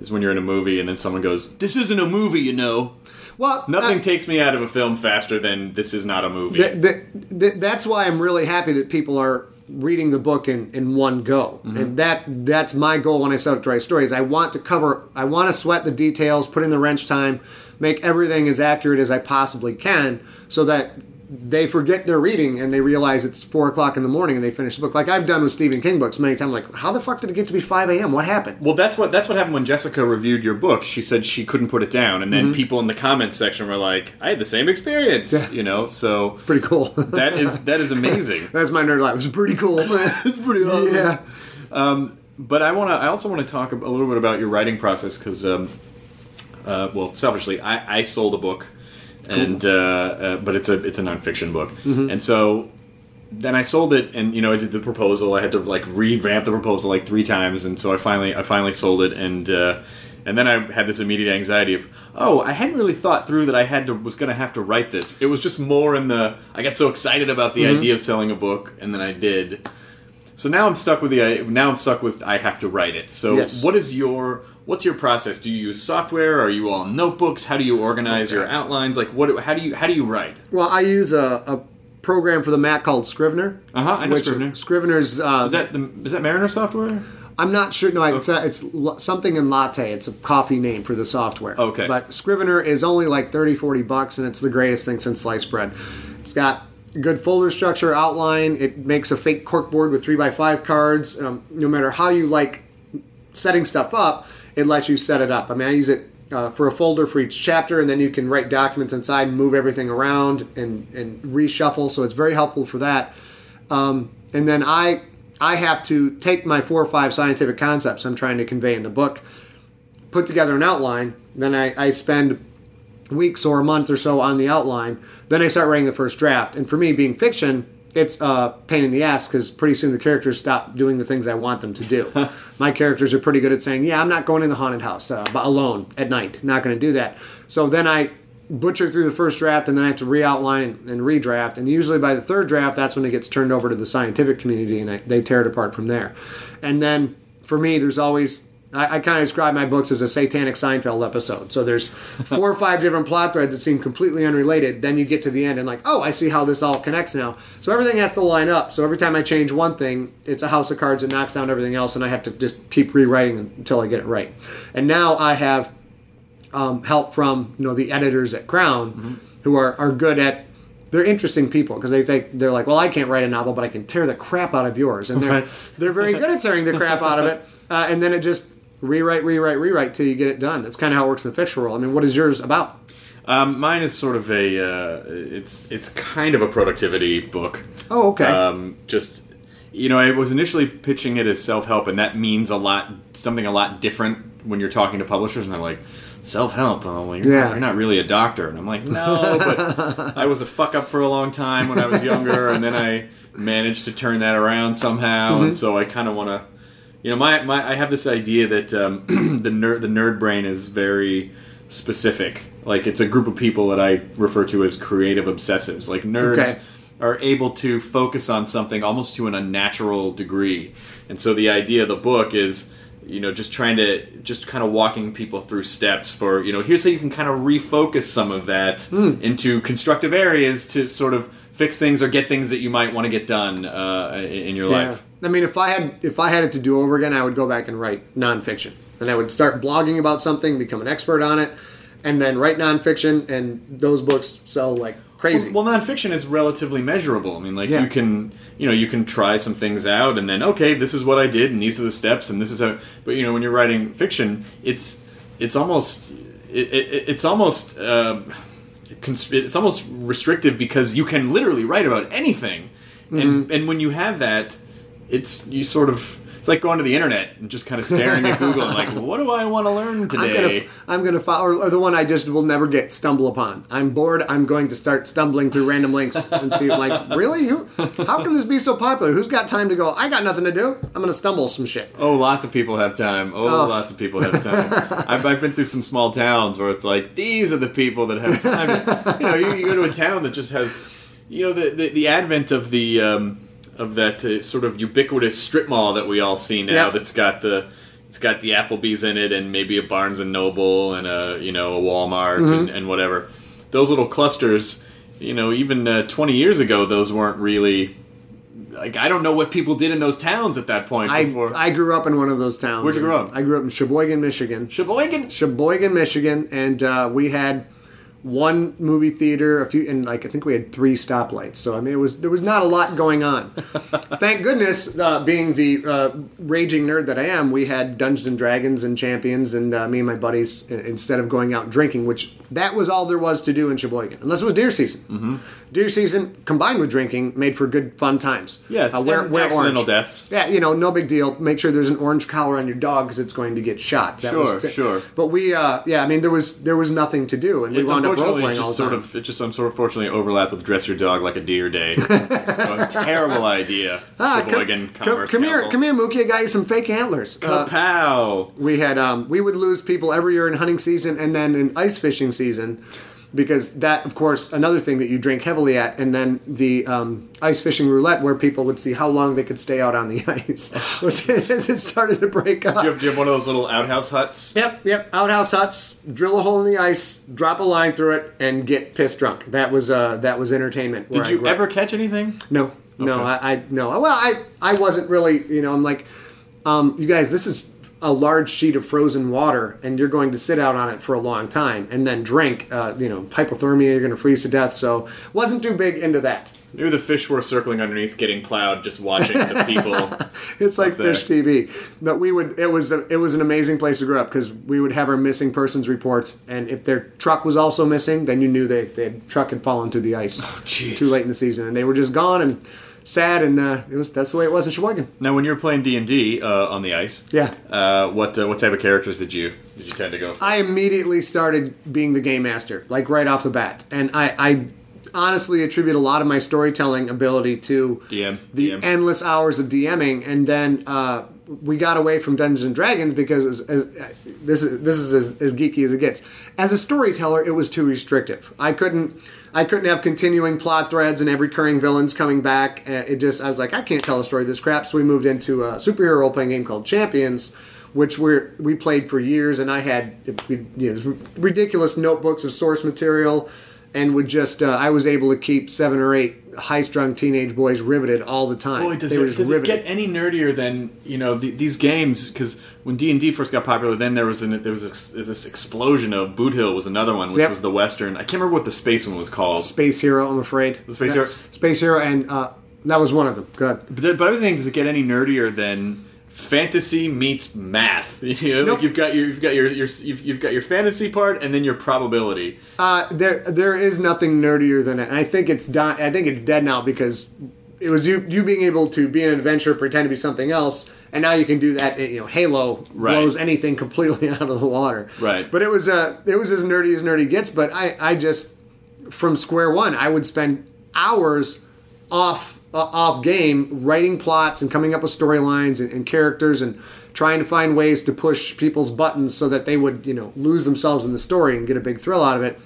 is when you're in a movie and then someone goes, "This isn't a movie," you know. well, Nothing I- takes me out of a film faster than "This is not a movie." th- th- th- that's why I'm really happy that people are reading the book in, in one go, and that that's my goal when I set up to write stories. I want to cover, I want to sweat the details, put in the wrench time, make everything as accurate as I possibly can, so that they forget they're reading and they realize it's four o'clock in the morning and they finish the book. Like I've done with Stephen King books many times. Like, how the fuck did it get to be five a.m.? What happened? Well, that's what that's what happened when Jessica reviewed your book. She said she couldn't put it down, and Mm-hmm. then people in the comments section were like, "I had the same experience," yeah. you know. So it's Pretty cool. that is that is amazing. That's my nerd life. It's pretty cool. it's pretty awesome. Yeah. But I want to. I also want to talk a little bit about your writing process because, um, uh, well, selfishly, I, I sold a book, and uh, uh, but it's a it's a nonfiction book, and so then I sold it, and you know I did the proposal. I had to like revamp the proposal like three times, and so I finally I finally sold it, and uh, and then I had this immediate anxiety of oh I hadn't really thought through that I had to was going to have to write this. It was just more in the I got so excited about the idea of selling a book, and then I did. So now I'm stuck with the now I'm stuck with I have to write it. So Yes. what is your what's your process? Do you use software? Are you all notebooks? How do you organize your outlines? Like what? How do you how do you write? Well, I use a, a program for the Mac called Scrivener. Uh-huh, I know Scrivener. Scrivener's. Uh, Is that the is that Mariner software? I'm not sure. No, it's uh, it's l- something in latte. It's a coffee name for the software. Okay. But Scrivener is only like 30, 40 bucks, and it's the greatest thing since sliced bread. It's got good folder structure, outline. It makes a fake corkboard with three by five cards. Um, no matter how you like setting stuff up, it lets you set it up. I mean, I use it uh, for a folder for each chapter, and then you can write documents inside and move everything around and, and reshuffle. So it's very helpful for that. Um, and then I I have to take my four or five scientific concepts I'm trying to convey in the book, put together an outline. Then I, I spend weeks or a month or so on the outline. Then I start writing the first draft. And for me, being fiction, it's a pain in the ass because pretty soon the characters stop doing the things I want them to do. My characters are pretty good at saying, "Yeah, I'm not going in the haunted house uh, but alone at night. Not going to do that." So then I butcher through the first draft, and then I have to re-outline and redraft. And usually by the third draft, that's when it gets turned over to the scientific community, and I, they tear it apart from there. And then for me, there's always I, I kind of describe my books as a satanic Seinfeld episode. So there's four or five different plot threads that seem completely unrelated. Then you get to the end and like, oh, I see how this all connects now. So everything has to line up. So every time I change one thing, it's a house of cards that knocks down everything else, and I have to just keep rewriting until I get it right. And now I have um, help from you know the editors at Crown, who are, are good at. They're interesting people because they think they're like, well, I can't write a novel, but I can tear the crap out of yours, and they're Right. they're very good at tearing the crap out of it, uh, and then it just rewrite, rewrite, rewrite till you get it done. That's kind of how it works in the fiction world. I mean, what is yours about? Um, mine is sort of a uh, it's it's kind of a productivity book. Oh, okay. Um, just you know, I was initially pitching it as self help, and that means a lot something a lot different when you're talking to publishers, and they're like. Self help. Oh, well, you're, Yeah. you're not really a doctor, and I'm like, no, but I was a fuck up for a long time when I was younger, and then I managed to turn that around somehow, Mm-hmm. and so I kind of want to, you know, my, my I have this idea that um, the nerd the nerd brain is very specific. Like it's a group of people that I refer to as creative obsessives. Like nerds Okay. are able to focus on something almost to an unnatural degree. And so the idea of the book is, you know, just trying to just kind of walking people through steps for, you know, here's how you can kind of refocus some of that into constructive areas to sort of fix things or get things that you might want to get done uh, in in your Yeah. life. I mean, if I had if I had it to do over again, I would go back and write nonfiction, and I would start blogging about something, become an expert on it, and then write nonfiction, and those books sell like crazy. Well, nonfiction is relatively measurable. I mean, like Yeah. you can, you know, you can try some things out, and then okay, this is what I did, and these are the steps, and this is how. But you know, when you're writing fiction, it's it's almost it, it, it's almost cons- it's almost restrictive because you can literally write about anything, and Mm-hmm. and when you have that, it's you sort of. It's like going to the internet and just kind of staring at Google and like, what do I want to learn today? I'm gonna follow, or, or the one I just will never get stumble upon. I'm bored. I'm going to start stumbling through random links and see, like, really, Who, how can this be so popular? Who's got time to go? I got nothing to do. I'm gonna stumble some shit. Oh, lots of people have time. Oh, lots of people have time. I've, I've been through some small towns where it's like these are the people that have time. you know, you, you go to a town that just has, you know, the the, the advent of the um, of that uh, sort of ubiquitous strip mall that we all see now. Yeah. That's got the it's got the Applebee's in it, and maybe a Barnes and Noble, and a you know a Walmart, and, and whatever. Those little clusters. You know, even uh, 20 years ago, those weren't really. Like I don't know what people did in those towns at that point. I before. I grew up in one of those towns. Where'd you grow up? I grew up in Cheboygan, Michigan. Cheboygan. Cheboygan, Michigan, and uh, we had one movie theater, a few, and like I think we had three stoplights. So I mean, it was there was not a lot going on. Thank goodness, uh, being the uh, raging nerd that I am, we had Dungeons and Dragons and Champions, and uh, me and my buddies instead of going out drinking, which that was all there was to do in Cheboygan, unless it was deer season. Mm-hmm. Deer season combined with drinking made for good fun times. Yes, uh, wear, wear accidental orange. deaths. Yeah, you know, no big deal. Make sure there's an orange collar on your dog because it's going to get shot. That Sure, was sure. But we, uh, yeah, I mean, there was there was nothing to do, and we It's wound up role playing all the sort time. of it just unfortunately overlap with dress your dog like a deer day. A terrible idea. Ah, Cheboygan come, Commerce come here, come here, Mookie. I got you some fake antlers. Uh, Kapow! we had um, we would lose people every year in hunting season and then in ice fishing season because that of course another thing that you drink heavily at and then the um, ice fishing roulette where people would see how long they could stay out on the ice as it started to break up do, you have, do you have one of those little outhouse huts? Yep, yep. Outhouse huts, drill a hole in the ice, drop a line through it, and get pissed drunk. That was uh, that was entertainment. Did you ever catch anything? No, no, I, I no. Well, I I wasn't really. You know, I'm like, um, you guys, this is a large sheet of frozen water, and you're going to sit out on it for a long time, and then drink. Uh, you know, hypothermia, you're going to freeze to death. So, wasn't too big into that. Maybe the fish were circling underneath, getting plowed, just watching the people. It's like there. fish TV. But we would. It was. A, it was an amazing place to grow up because we would have our missing persons reports, and if their truck was also missing, then you knew they their truck had fallen through the ice jeez. too late in the season, and they were just gone and sad. And uh, it was that's the way it was in Cheboygan. now, when you were playing D and D uh, on the ice, Yeah. uh, what uh, what type of characters did you did you tend to go for? I immediately started being the game master, like right off the bat, and I. I honestly attribute a lot of my storytelling ability to DM, the DM. endless hours of DMing, and then uh, we got away from Dungeons and Dragons because it was as, this is this is as, as geeky as it gets. As a storyteller, it was too restrictive. I couldn't. I couldn't have continuing plot threads and every recurring villains coming back. Uh, It just I was like, I can't tell a story this crap. So we moved into a superhero role playing game called Champions, which we we played for years, and I had you know ridiculous notebooks of source material, and would just uh, I was able to keep seven or eight high strung teenage boys riveted all the time. Boy, does, They it, does it get any nerdier than you know the, these games? Because when D and D first got popular, then there was an, there was this, there's this explosion of Boot Hill was another one, which Yep. was the Western. I can't remember what the space one was called. Space Hero, I'm afraid. The Space Hero? Space Hero, and uh, that was one of them. Good. But, but I was saying, does it get any nerdier than fantasy meets math? You know, Nope. like you've got your you've got your, your you've, you've got your fantasy part and then your probability. Uh, there, there is nothing nerdier than it. And I think it's di- I think it's dead now because it was you, you being able to be an adventurer, pretend to be something else, and now you can do that. You know, Halo Right. blows anything completely out of the water. Right. But it was uh, it was as nerdy as nerdy gets. But I, I just from square one, I would spend hours off off game, writing plots and coming up with storylines and, and characters and trying to find ways to push people's buttons so that they would, you know, lose themselves in the story and get a big thrill out of it.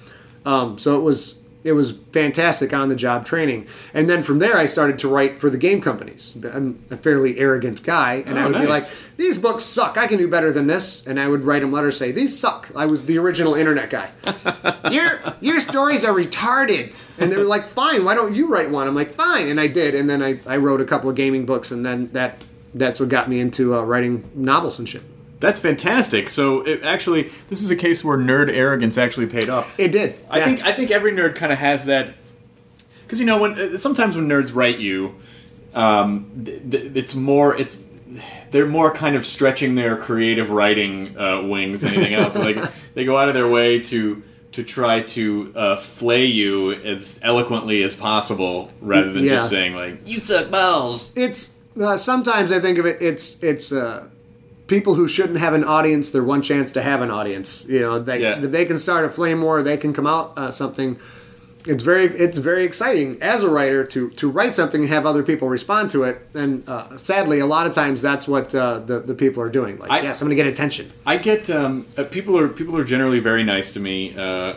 Um, so it was it was fantastic on the job training. And then from there, I started to write for the game companies. I'm a fairly arrogant guy, and Oh, I would be like, "These books suck. I can do better than this." And I would write them letters say, "These suck." I was the original internet guy. your your stories are retarded, and they were like, "Fine, why don't you write one?" I'm like, "Fine," and I did. And then I, I wrote a couple of gaming books, and then that that's what got me into uh, writing novels and shit. That's fantastic. So it actually, this is a case where nerd arrogance actually paid off. It did. I Yeah. think I think every nerd kind of has that because you know when uh, sometimes when nerds write you, um, th- th- it's more it's they're more kind of stretching their creative writing uh, wings than anything else. like they go out of their way to to try to uh, flay you as eloquently as possible rather than Yeah. just saying like you suck balls. it's uh, sometimes I think of it. It's it's uh, people who shouldn't have an audience. Their one chance to have an audience. You know, they Yeah. they can start a flame war. They can come out uh, something. It's very it's very exciting as a writer to to write something and have other people respond to it. And uh, sadly, a lot of times that's what uh, the the people are doing. Like, I- yes, I'm going to get attention. I get um, uh, people are people are generally very nice to me uh,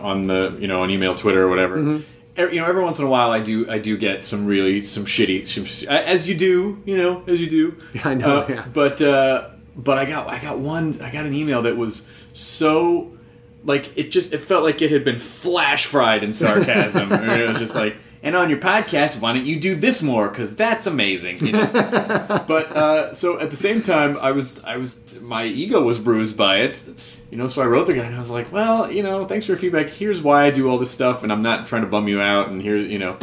on the you know on email, Twitter, or whatever. Mm-hmm. You know, every once in a while, I do I do get some really some shitty, some, as you do, you know, as you do. Yeah, I know, Uh, yeah. But uh, but I got I got one I got an email that was so like it just it felt like it had been flash fried in sarcasm. it was just like. And on your podcast, why don't you do this more? Because that's amazing. You know? but uh, so at the same time, I was I was my ego was bruised by it, you know. So I wrote the guy and I was like, well, you know, thanks for your feedback. Here's why I do all this stuff, and I'm not trying to bum you out. And here, you know,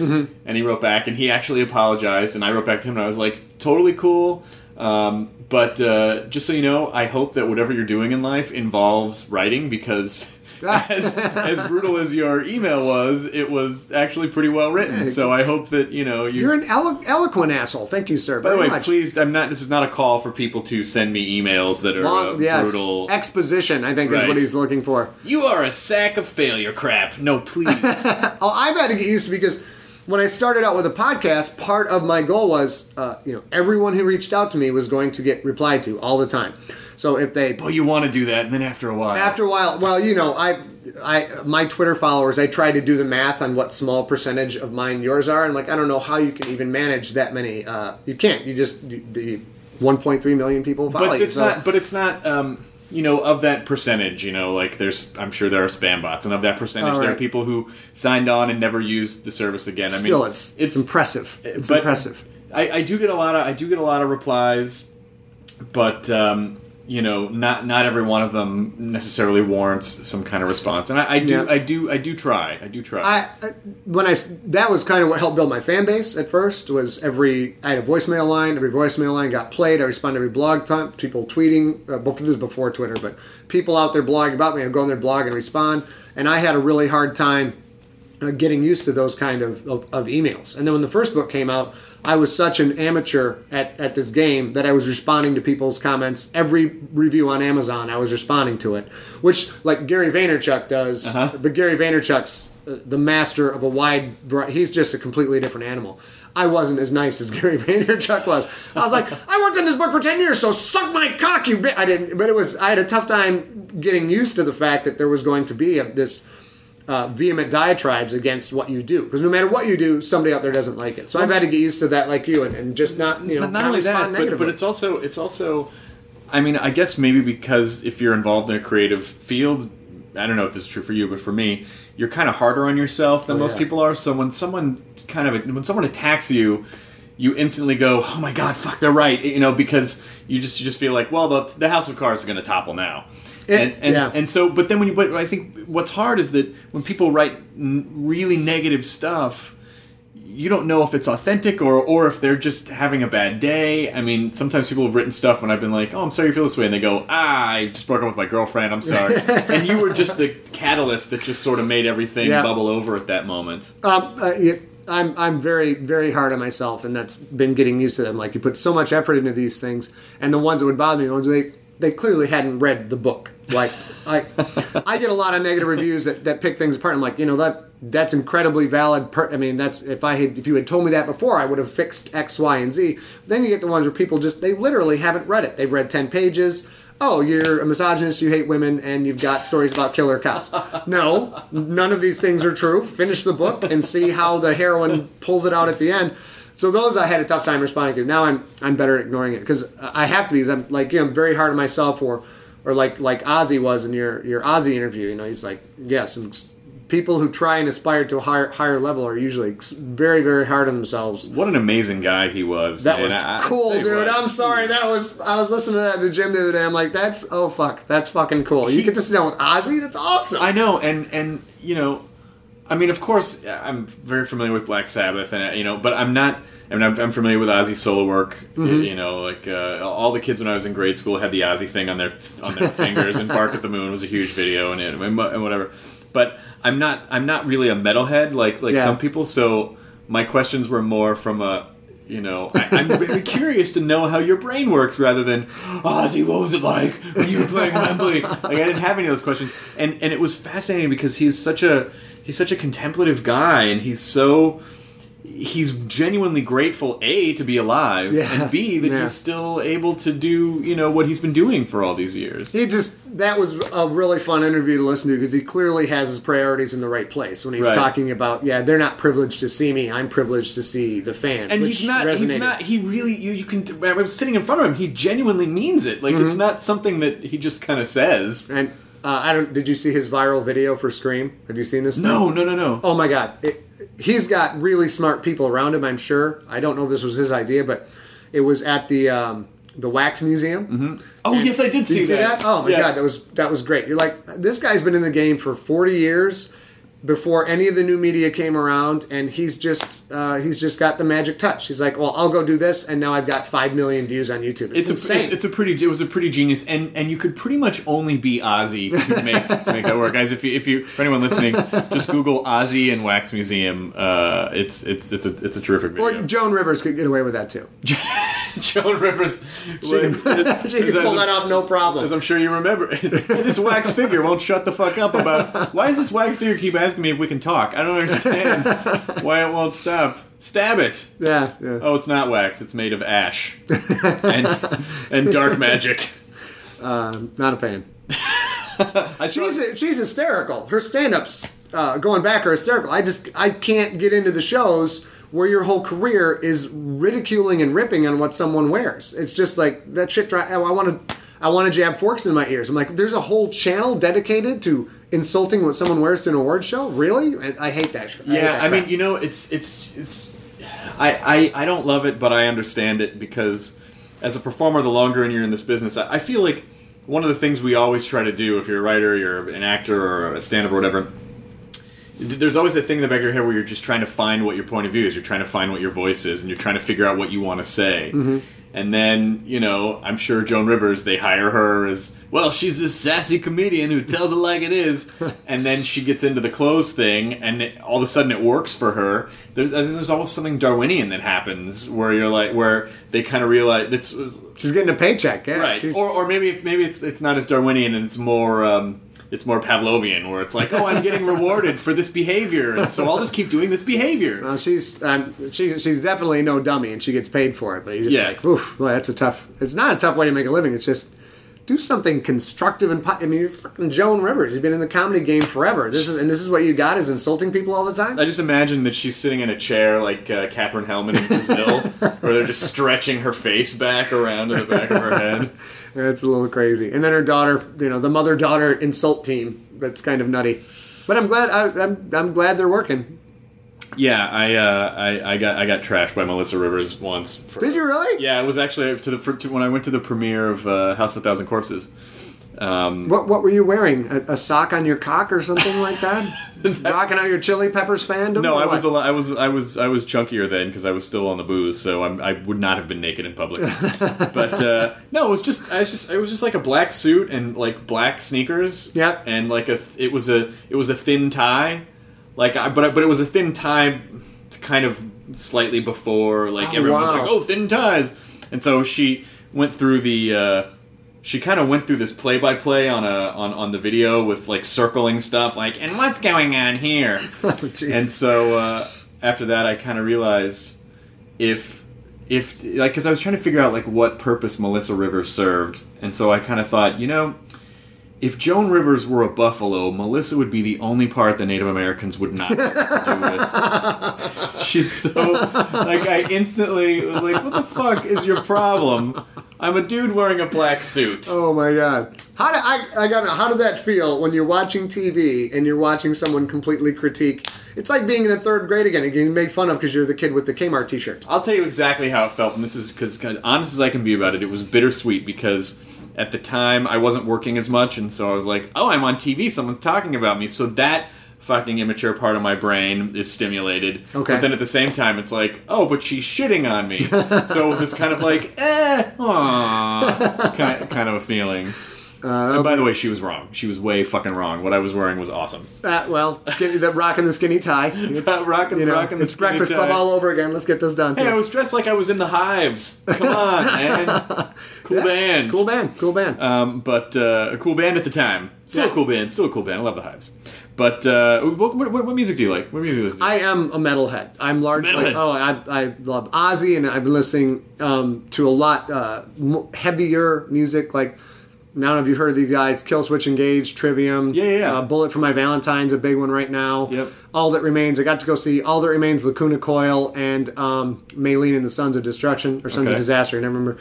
and he wrote back and he actually apologized, and I wrote back to him and I was like, totally cool. Um, but uh, just so you know, I hope that whatever you're doing in life involves writing because. as, as brutal as your email was, it was actually pretty well written. So I hope that you know you You're an elo- eloquent asshole. Thank you, sir. by the way, much. please, I'm not. This is not a call for people to send me emails that are uh, Long, yes, brutal. exposition. I think is what he's looking for. you are a sack of failure crap. No, please. Oh, I've had to get used to because when I started out with a podcast, part of my goal was, uh, you know, everyone who reached out to me was going to get replied to all the time. So if they well, you want to do that, and then after a while, after a while, well, you know, I, I, my Twitter followers, I try to do the math on what small percentage of mine yours are, and like I don't know how you can even manage that many. Uh, you can't. You just you, the 1.3 million people follow but it's so- not. But it's not. Um, you know, of that percentage, you know, like there's, I'm sure there are spam bots, and of that percentage, All there are people who signed on and never used the service again. I mean, Still, it's it's impressive. It's impressive. I, I do get a lot of I do get a lot of replies, but um, you know, not not every one of them necessarily warrants some kind of response. And I, I do Yeah. I do I do try I do try. I, I when I that was kind of what helped build my fan base at first was every I had a voicemail line every voicemail line got played I responded to every blog pump people tweeting uh, before this is before Twitter but people out there blogging about me I'd go on their blog and respond and I had a really hard time uh, getting used to those kind of, of, of emails and then when the first book came out I was such an amateur at, at this game that I was responding to people's comments every review on Amazon I was responding to it which like Gary Vaynerchuk does Uh-huh. but Gary Vaynerchuk's uh, the master of a wide variety. He's just a completely different animal. I wasn't as nice as Gary Vaynerchuk was. I was like, I worked on this book for ten years, so suck my cock, you bit. I didn't, but it was. I had a tough time getting used to the fact that there was going to be a, this uh, vehement diatribes against what you do, because no matter what you do, somebody out there doesn't like it. So I've had to get used to that, like you, and, and just not, you know, But not only that, but, but it's also it's also. I mean, I guess maybe because if you're involved in a creative field, I don't know if this is true for you, but for me, you're kind of harder on yourself than Oh, most yeah. people are. So when someone kind of when someone attacks you, you instantly go, "Oh my god, fuck, they're right," you know, because you just you just feel like, well, the, the house of cards is going to topple now. It- and and, yeah. and so, but then when you, but I think what's hard is that when people write n- really negative stuff, you don't know if it's authentic or or if they're just having a bad day. I mean, sometimes people have written stuff when I've been like, "Oh, I'm sorry you feel this way," and they go, "Ah, I just broke up with my girlfriend. I'm sorry." and you were just the catalyst that just sort of made everything Yeah. bubble over at that moment. Um, uh, yeah, I'm I'm very very hard on myself, and that's been getting used to them. Like you put so much effort into these things, and the ones that would bother me, the ones they they clearly hadn't read the book. Like I I get a lot of negative reviews that, that pick things apart. I'm like, you know that that's incredibly valid. Per, I mean, that's if I had if you had told me that before, I would have fixed X, Y, and Z. Then you get the ones where people just they literally haven't read it. They've read ten pages. Oh, you're a misogynist. You hate women, and you've got stories about killer cows. No, none of these things are true. Finish the book and see how the heroine pulls it out at the end. So those I had a tough time responding to. Now I'm I'm better at ignoring it because I have to be. Because I'm like you know I'm very hard on myself or or like like Ozzy was in your your Ozzy interview. You know he's like yes, people who try and aspire to a higher higher level are usually very very hard on themselves. What an amazing guy he was. That was I- cool, dude. what, I'm sorry. That was I was listening to that at the gym the other day. I'm like, that's oh fuck, that's fucking cool. You get to sit down with Ozzy. That's awesome. I know, and and you know, I mean, of course, I'm very familiar with Black Sabbath, and you know, but I'm not. I mean, I'm, I'm familiar with Ozzy's solo work. Mm-hmm. You know, like uh, all the kids when I was in grade school had the Ozzy thing on their on their fingers, and "Bark at the Moon" was a huge video, and, it, and whatever. But I'm not. I'm not really a metalhead like like Yeah. some people. So my questions were more from a. You know, I, I'm very curious to know how your brain works rather than, oh, Ozzy, what was it like when you were playing Wembley? Like I didn't have any of those questions, and and it was fascinating because he's such a he's such a contemplative guy, and he's so he's genuinely grateful a to be alive Yeah. and b that Yeah. he's still able to do you know what he's been doing for all these years He just that was a really fun interview to listen to because he clearly has his priorities in the right place when he's Right. talking about yeah they're not privileged to see me I'm privileged to see the fans and he's not he's not he really you, you can I was sitting in front of him he genuinely means it like Mm-hmm. it's not something that he just kind of says and uh, I don't did you see his viral video for Scream have you seen this no no no no Oh my god. It, he's got really smart people around him, I'm sure. I don't know if this was his idea, but it was at the um, the Wax Museum. oh And- yes i did Did see you see that, that? Oh my Yeah. god, that was that was great. You're like, this guy's been in the game for 40 years before any of the new media came around, and he's just uh, he's just got the magic touch. He's like, well, I'll go do this, and now I've got five million views on YouTube. It's, it's a, it's, it's a pretty it was a pretty genius and and you could pretty much only be Ozzy to make to make that work guys if you if you for anyone listening just Google Ozzy and Wax Museum uh, it's it's it's a it's a terrific video. or Joan Rivers could get away with that too. Joan Rivers She could, she could pull that off no problem. as I'm sure you remember this wax figure won't shut the fuck up about why does this wax figure keep asking me if we can talk I don't understand why it won't stop stab it Yeah, yeah. oh it's not wax it's made of ash and and dark magic Not a fan. I saw- She's she's hysterical. Her stand-ups uh, going back are hysterical. I just I can't get into the shows where your whole career is ridiculing and ripping on what someone wears. It's just like that shit. Dry, oh, I want to I want to jab forks in my ears. I'm like, there's a whole channel dedicated to insulting what someone wears to an award show. Really? I, I hate that Yeah, that I mean, you know, it's it's it's. I, I I don't love it, but I understand it because as a performer, the longer you're in this business, I, I feel like one of the things we always try to do, if you're a writer, you're an actor, or a stand-up, or whatever. There's always a thing in the back of your head where you're just trying to find what your point of view is. You're trying to find what your voice is, and you're trying to figure out what you want to say. And then, you know, I'm sure Joan Rivers, they hire her as, well, she's this sassy comedian who tells it like it is. and then she gets into the clothes thing, and it, all of a sudden it works for her. There's, there's almost something Darwinian that happens where you're like, where they kind of realize it's, she's getting a paycheck. Yeah, right. she's- Or, or maybe maybe it's it's not as Darwinian and it's more um, it's more Pavlovian, where it's like, oh, I'm getting rewarded for this behavior, and so I'll just keep doing this behavior. Well, she's um, she's she's definitely no dummy, and she gets paid for it. But you're just Yeah. like, oof, well, that's a tough. It's not a tough way to make a living. It's just do something constructive and. po- I mean, you're fucking Joan Rivers. You've been in the comedy game forever. This is and this is what you got is insulting people all the time. I just imagine that she's sitting in a chair like uh, Katherine Helmond in Brazil, where they're just stretching her face back around to the back of her head. It's a little crazy. And then her daughter, you know, the mother daughter insult team. That's kind of nutty. But I'm glad. I, I'm I'm glad they're working. Yeah, I, uh, I I got I got trashed by Melissa Rivers once. For, Did you really? Yeah, it was actually to the for, to, when I went to the premiere of uh, House of a Thousand Corpses. Um, What what were you wearing? A, a sock on your cock or something like that? Rocking out your Chili Peppers fandom? No, I was a lot, I was I was I was chunkier then because I was still on the booze, so I'm, I would not have been naked in public. but uh, no, it was just I was just it was just like a black suit and like black sneakers. Yep. And like a th- it was a it was a thin tie, like I, but but it was a thin tie, kind of slightly before like Oh, everyone was like oh thin ties, and so she went through the. Uh, she kind of went through this play by play on a on on the video with like circling stuff, like and what's going on here. Oh, and so uh, after that, I kind of realized if if like because I was trying to figure out like what purpose Melissa Rivers served, and so I kind of thought, you know. If Joan Rivers were a buffalo, Melissa would be the only part the Native Americans would not do with. She's so like I instantly was like, "What the fuck is your problem?" I'm a dude wearing a black suit. Oh my god. How did I I got how did that feel when you're watching TV and you're watching someone completely critique? It's like being in the third grade again and getting made fun of because you're the kid with the Kmart t-shirt. I'll tell you exactly how it felt, and this is because honest as I can be about it, it was bittersweet because at the time I wasn't working as much, and so I was like, "Oh, I'm on TV. Someone's talking about me." So that fucking immature part of my brain is stimulated. Okay. But then at the same time, it's like, "Oh, but she's shitting on me." so it was this kind of like, "Eh, aw," kind, kind of a feeling. and by the way, she was wrong. She was way fucking wrong. What I was wearing was awesome. Uh, well, skinny, the rocking the skinny tie. It's, Rocking- you know, rocking the it's skinny Breakfast tie. Club all over again. Let's get this done. Hey, Yeah. I was dressed like I was in the hives. Come on, man. Cool Yeah. band. Cool band. Cool band. Um, but uh, a cool band at the time. Still Yeah. a cool band. Still a cool band. I love the Hives. But uh, what, what, what music do you like? What music do you listen to? I am a metalhead. I'm largely Metalhead. oh I, I love Ozzy and I've been listening um, to a lot uh, heavier music like know if you've heard of these guys Killswitch Engage, Trivium, Yeah, yeah, yeah. Uh, Bullet for My Valentine's a big one right now. Yep. All that remains. I got to go see All That Remains, Lacuna Coil, and um, Maylene and the Sons of Destruction or Sons Okay. of Disaster. and I remember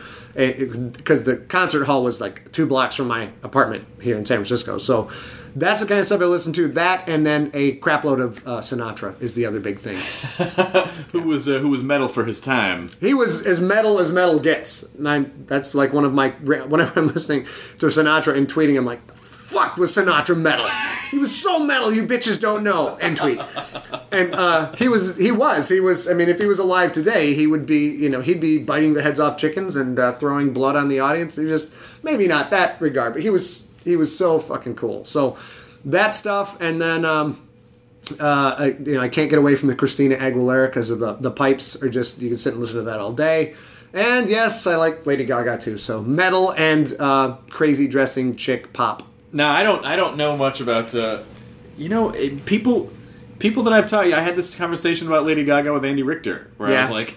because the concert hall was like two blocks from my apartment here in San Francisco. So. That's the kind of stuff I listen to. That and then a crapload of uh, Sinatra is the other big thing. who was uh, who was metal for his time? He was as metal as metal gets. And I'm, that's like one of my whenever I'm listening to Sinatra and tweeting, I'm like, "Fuck was Sinatra metal? He was so metal, you bitches don't know." And tweet. And uh, he was, he was, he was. I mean, if he was alive today, he would be, you know, he'd be biting the heads off chickens and uh, throwing blood on the audience. He just maybe not that regard, but he was, he was so fucking cool. So that stuff, and then. um uh, I, you know, I can't get away from the Christina Aguilera because of the the pipes are just you can sit and listen to that all day. And yes, I like Lady Gaga too. So metal and uh, crazy dressing chick pop. Now I don't I don't know much about uh, you know eh, people people that I've taught you. I had this conversation about Lady Gaga with Andy Richter where I was like,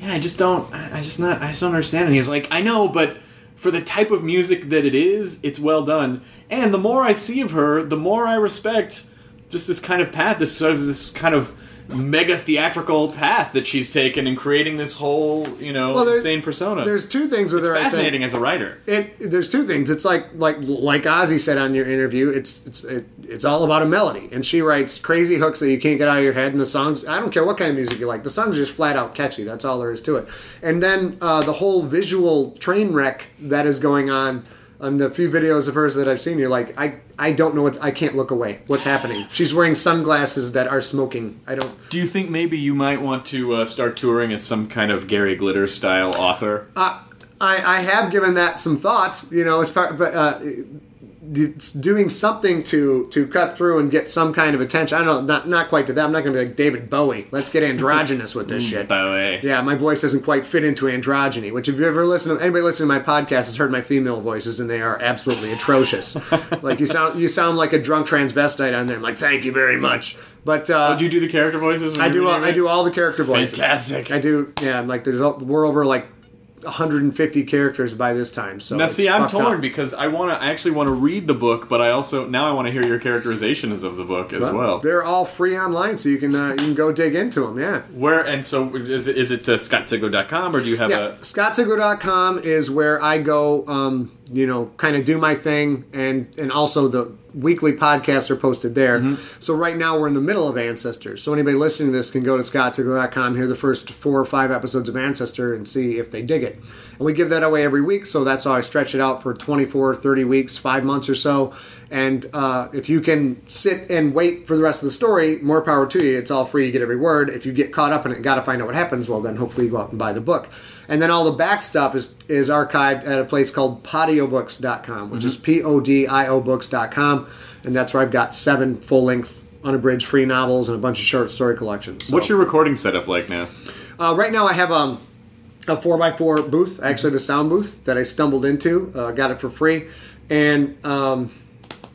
yeah, I just don't I I just not I just don't understand. And he's like, I know, but for the type of music that it is, it's well done. And the more I see of her, the more I respect just this kind of path, this sort of this kind of mega theatrical path that she's taken in creating this whole you know Well, insane persona. There's two things with it's her. I think. fascinating as a writer. It there's two things. It's like like like Ozzy said on your interview. It's it's it, it's all about a melody, and she writes crazy hooks that you can't get out of your head. And the songs, I don't care what kind of music you like, the songs are just flat out catchy. That's all there is to it. And then uh, the whole visual train wreck that is going on. On the few videos of hers that I've seen, you're like, I, I don't know what I can't look away. What's happening? She's wearing sunglasses that are smoking. I don't. Do you think maybe you might want to uh, start touring as some kind of Gary Glitter style author? I, I have given that some thought. You know, it's part, but uh, doing something to to cut through and get some kind of attention. I don't know, not not quite to that. I'm not going to be like David Bowie. Let's get androgynous with this shit. Bowie. Yeah, my voice doesn't quite fit into androgyny. Which, if you ever listen to anybody listening to my podcast, has heard my female voices, and they are absolutely atrocious. like you sound you sound like a drunk transvestite on there. I'm like, thank you very much. But uh, Oh, do you do the character voices? I do. reading I do all the character voices. fantastic. I do. Yeah, I'm like there's a- we're over like 150 characters by this time. So Now, see, I'm torn up. because I want to. I actually want to read the book, but I also now I want to hear your characterizations of the book as well. They're all free online, so you can uh, you can go dig into them. Yeah. Where and so is it? Is it uh, scottsigler.com or do you have Yeah, scottsigler.com is where I go, um, you know, kind of do my thing, and and also the weekly podcasts are posted there. Mm-hmm. So right now we're in the middle of Ancestors. So anybody listening to this can go to scottsigler.com, hear the first four or five episodes of Ancestor, and see if they dig it. And we give that away every week, so that's how I stretch it out for 24, 30 weeks, five months or so. And uh, if you can sit and wait for the rest of the story, more power to you. It's all free. You get every word. If you get caught up in it, got to find out what happens. Well, then hopefully you go out and buy the book. And then all the back stuff is is archived at a place called podiobooks.com, which is p o d i o books.com, and that's where I've got seven full length unabridged free novels and a bunch of short story collections. So, What's your recording setup like now? uh, right now I have um a 4x4 booth, actually the sound booth that I stumbled into. Uh, got it for free. And um,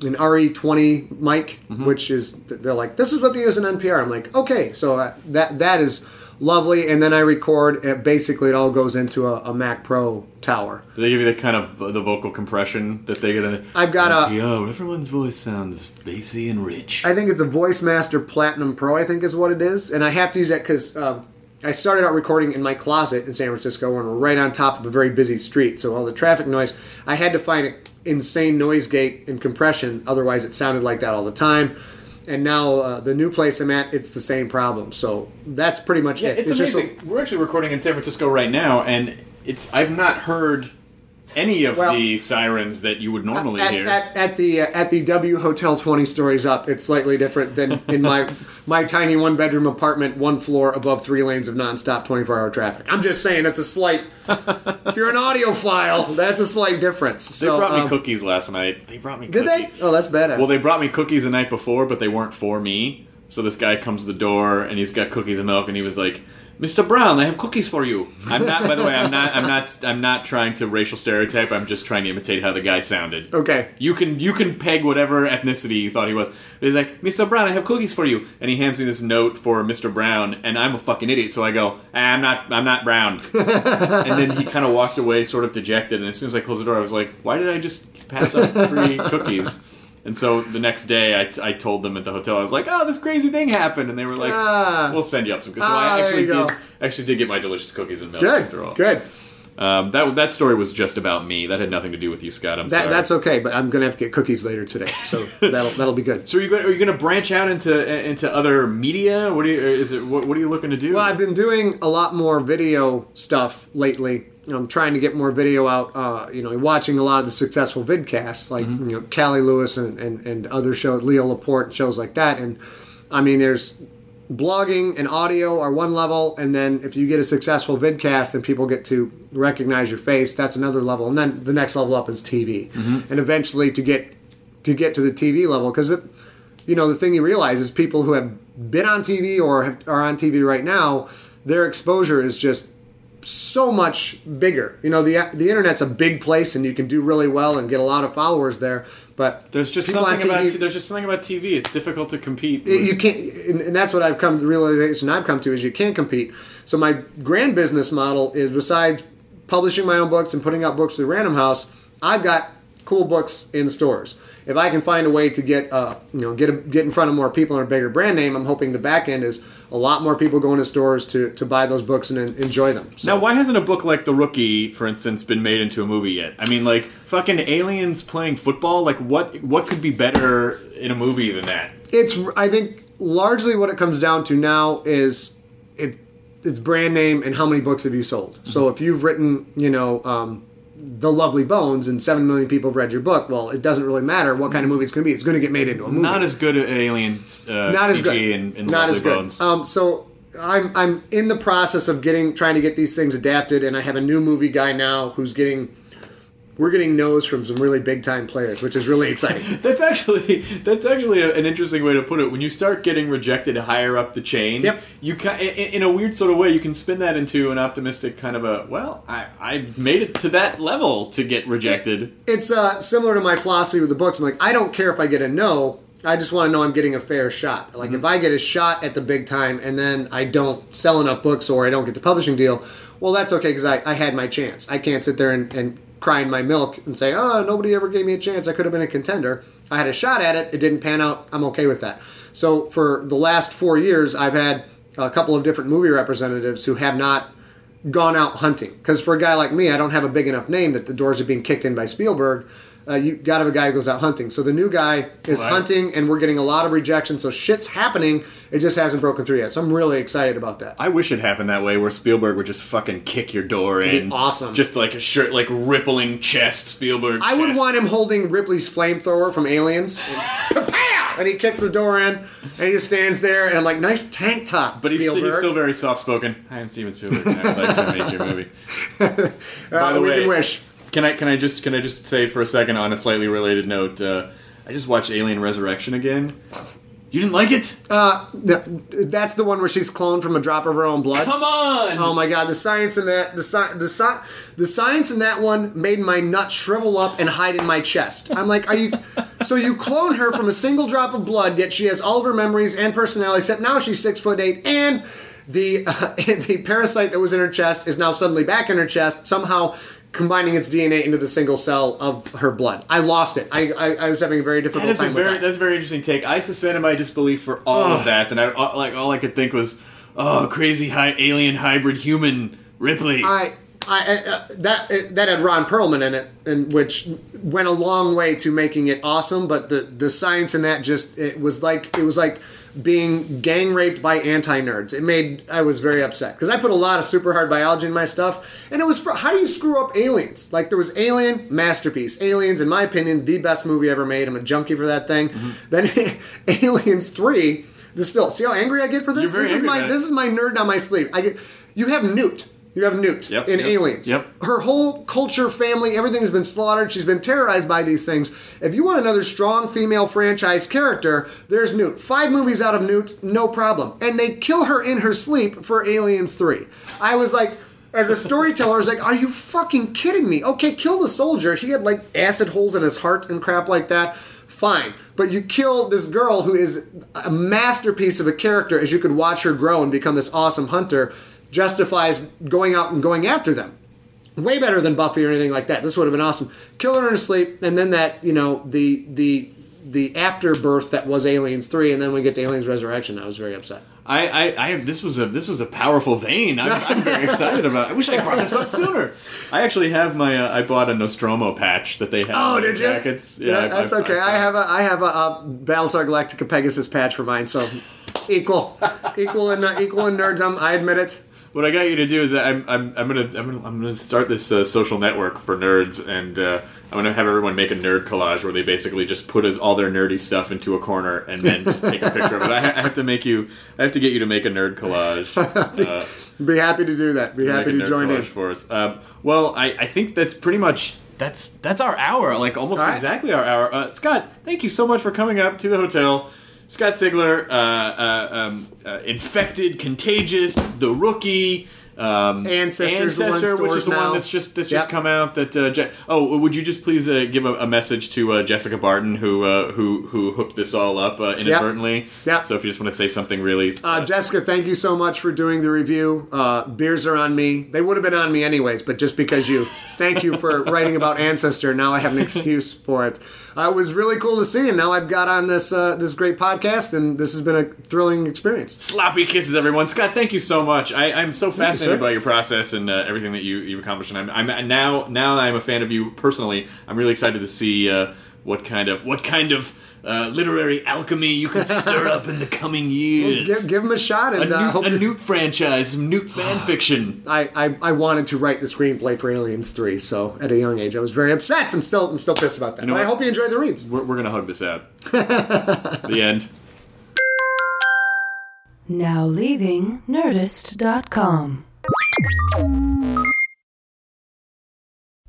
an RE20 mic, which is, they're like, this is what they use in NPR. I'm like, okay, so uh, that that is lovely. And then I record, uh, basically, it all goes into a, a Mac Pro tower. Do they give you the kind of the vocal compression that they get in? I've got a- Yo, everyone's voice sounds bassy and rich. I think it's a VoiceMaster Platinum Pro. I think is what it is, and I have to use that because um, I started out recording in my closet in San Francisco, and we're right on top of a very busy street. So all the traffic noise, I had to find an insane noise gate and compression. Otherwise, it sounded like that all the time. And now uh, the new place I'm at, it's the same problem. So that's pretty much Yeah, it. it's, just a- amazing. We're actually recording in San Francisco right now, and it's I've not heard any of Well, the sirens that you would normally at, hear. at, at the uh, at the W Hotel twenty stories up, it's slightly different than in my my tiny one bedroom apartment, one floor above three lanes of nonstop twenty four hour traffic. I'm just saying it's a slight. if you're an audiophile, that's a slight difference. they So, brought me um, cookies last night. They brought me. Did they? Oh, that's badass. Well, they brought me cookies the night before, but they weren't for me. So this guy comes to the door and he's got cookies and milk, and he was like, "Mr. Brown, I have cookies for you." I'm not. by the way, I'm not. I'm not. I'm not trying to racial stereotype. I'm just trying to imitate how the guy sounded. Okay. You can you can peg whatever ethnicity you thought he was. But he's like, "Mr. Brown, I have cookies for you," and he hands me this note for Mr. Brown, and I'm a fucking idiot, so I go, ah, "I'm not. I'm not Brown." and then he kind of walked away, sort of dejected. And as soon as I closed the door, I was like, "Why did I just pass up free cookies?" And so the next day, I, I told them at the hotel, I was like, "Oh, this crazy thing happened," and they were like, Ah. "We'll send you up some." Cookies. So Ah, I there actually you go. did actually did get my delicious cookies and milk after all. Good. Good. Um, that that story was just about me. That had nothing to do with you, Scott. I'm That, sorry. that's okay, but I'm gonna have to get cookies later today, so that'll that'll be good. So are you going? Are you going to branch out into into other media? What do you? Is it? What, what are you looking to do? Well, I've been doing a lot more video stuff lately. I'm trying to get more video out. Uh, you know, watching a lot of the successful vidcasts, like Mm-hmm. you know, Cali Lewis and, and, and other shows, Leo Laporte shows like that. And I mean, there's blogging and audio are one level, and then if you get a successful vidcast and people get to recognize your face, that's another level. And then the next level up is TV, Mm-hmm. and eventually to get to get to the TV level because you know, the thing you realize is people who have been on TV or have, are on TV right now, their exposure is just so much bigger. You know, the the internet's a big place, and you can do really well and get a lot of followers there. But there's just something on about TV there's just something about TV. It's difficult to compete. you- with- you can't, and and that's what I've come to the realization I've come to is you can't compete. So my grand business model is besides publishing my own books and putting out books through Random House, I've got cool books in stores. If I can find a way to get, uh, you know, get a, get in front of more people and a bigger brand name, I'm hoping the back end is a lot more people going to stores to, to buy those books and enjoy them. So, now, why hasn't a book like The Rookie, for instance, been made into a movie yet? I mean, like fucking aliens playing football. Like, what what could be better in a movie than that? it's I think largely what it comes down to now is it it's brand name and how many books have you sold. So Mm-hmm. if you've written, you know, um, The Lovely Bones and seven million people have read your book, well, it doesn't really matter what kind of movie it's going to be. It's going to get made into a movie. Not as good at alien uh, Not CG as good. in, in Not Lovely as good. Bones. Um, so I'm I'm in the process of getting trying to get these things adapted, and I have a new movie guy now who's getting. We're getting no's from some really big time players, which is really exciting. That's actually that's actually a, an interesting way to put it. When you start getting rejected higher up the chain, Yep. you ca- in, in a weird sort of way you can spin that into an optimistic kind of a well, I, I made it to that level to get rejected. it's uh, similar to my philosophy with the books. I'm like, I don't care if I get a no. I just want to know I'm getting a fair shot. Like, if I get a shot at the big time and then I don't sell enough books or I don't get the publishing deal, well, that's okay because I, I had my chance. I can't sit there and, and cry in my milk and say, oh, nobody ever gave me a chance. I could have been a contender. I had a shot at it. It didn't pan out. I'm okay with that. So, for the last four years, I've had a couple of different movie representatives who have not gone out hunting. Because for a guy like me, I don't have a big enough name that the doors are being kicked in by Spielberg. Uh, you got to have a guy who goes out hunting. So the new guy is Right. hunting, and we're getting a lot of rejection. So shit's happening. It just hasn't broken through yet. So I'm really excited about that. I wish it happened that way, where Spielberg would just fucking kick your door be in. awesome. Just like a shirt, like rippling chest, Spielberg. I would chest. want him holding Ripley's flamethrower from Aliens. And, and he kicks the door in, and he just stands there, and I'm like, nice tank top, But he's, st- he's still very soft spoken. Hi, I'm Steven Spielberg. I'd like to make your movie. By Uh, the way, wish. Can I can I just can I just say for a second on a slightly related note? Uh, I just watched Alien Resurrection again. You didn't like it? Uh, no, that's the one where she's cloned from a drop of her own blood. Come on! Oh my god, the science in that the sci- the sci- the science in that one made my nut shrivel up and hide in my chest. I'm like, are you? So you clone her from a single drop of blood, yet she has all of her memories and personality, except now she's six foot eight, and the uh, the parasite that was in her chest is now suddenly back in her chest, somehow combining its DNA into the single cell of her blood. I lost it. I I, I was having a very difficult That is a time with very that. that's a very interesting take. I suspended my disbelief for all of that, and I uh, like all I could think was, oh, crazy high alien hybrid human Ripley. I, I uh, that uh, that had Ron Perlman in it, and which went a long way to making it awesome. But the the science in that just it was like it was like being gang raped by anti nerds. It made I was very upset because I put a lot of super hard biology in my stuff, and it was for, how do you screw up Aliens? Like there was Alien masterpiece, Aliens in my opinion the best movie ever made. I'm a junkie for that thing. Mm-hmm. Then Aliens three. This still see how angry I get for this. This is my this is my nerd on my sleeve. I get you have Newt. You have Newt Yep, in yep, Aliens. yep. Her whole culture, family, everything has been slaughtered. She's been terrorized by these things. If you want another strong female franchise character, there's Newt. Five movies out of Newt, no problem. And they kill her in her sleep for Aliens 3. I was like, as a storyteller, I was like, are you fucking kidding me? Okay, kill the soldier. He had like acid holes in his heart and crap like that. Fine. But you kill this girl who is a masterpiece of a character as you could watch her grow and become this awesome hunter justifies going out and going after them. Way better than Buffy or anything like that. This would have been awesome. Kill her in her sleep, and then that, you know, the the the afterbirth that was Aliens 3, and then we get to Aliens Resurrection. I was very upset. I, I, I this was a this was a powerful vein. I'm, I'm very excited about. It. I wish I brought this up sooner. I actually have my. Uh, I bought a Nostromo patch that they have. Oh, did you? Jackets. Yeah, I- that's I- okay. I, have a I have a, a Battlestar Galactica Pegasus patch for mine, so equal, equal in uh, equal in nerddom. I admit it. What I got you to do is that I'm, I'm, I'm gonna I'm gonna I'm gonna start this uh, social network for nerds, and uh, I'm gonna have everyone make a nerd collage where they basically just put as all their nerdy stuff into a corner and then just take a picture of it. I, ha- I have to make you I have to get you to make a nerd collage. Uh, Be happy to do that. Be happy to join in. for us. Um, well, I, I think that's pretty much that's that's our hour, like almost right. exactly our hour. Uh, Scott, thank you so much for coming up to the hotel. Scott Sigler, uh, uh, um, uh, infected, contagious, the rookie. Um, Ancestor's Ancestor, which is the now. one that's just that's Yep. just come out. That uh, Je- oh, would you just please uh, give a, a message to uh, Jessica Barton who uh, who who hooked this all up uh, inadvertently? Yep. So if you just want to say something really, Uh, Jessica, thank you so much for doing the review. Uh, beers are on me. They would have been on me anyways, but just because you, thank you for writing about Ancestor. Now I have an excuse for it. Uh, it was really cool to see, and now I've got on this uh, this great podcast, and this has been a thrilling experience. Sloppy kisses, everyone. Scott, thank you so much. I, I'm so fascinated sir. by your process and uh, everything that you, you've accomplished. And I'm, I'm now now I'm a fan of you personally. I'm really excited to see uh, what kind of what kind of uh, literary alchemy you can stir up in the coming years. Give, give them a shot, a, and uh, Newt, hope a Newt franchise, some Newt fan fiction. I, I, I wanted to write the screenplay for Aliens Three, so at a young age I was very upset. I'm still I'm still pissed about that. know but I hope you enjoyed the reads. We're, we're gonna hug this out. the end. Now leaving Nerdist.com.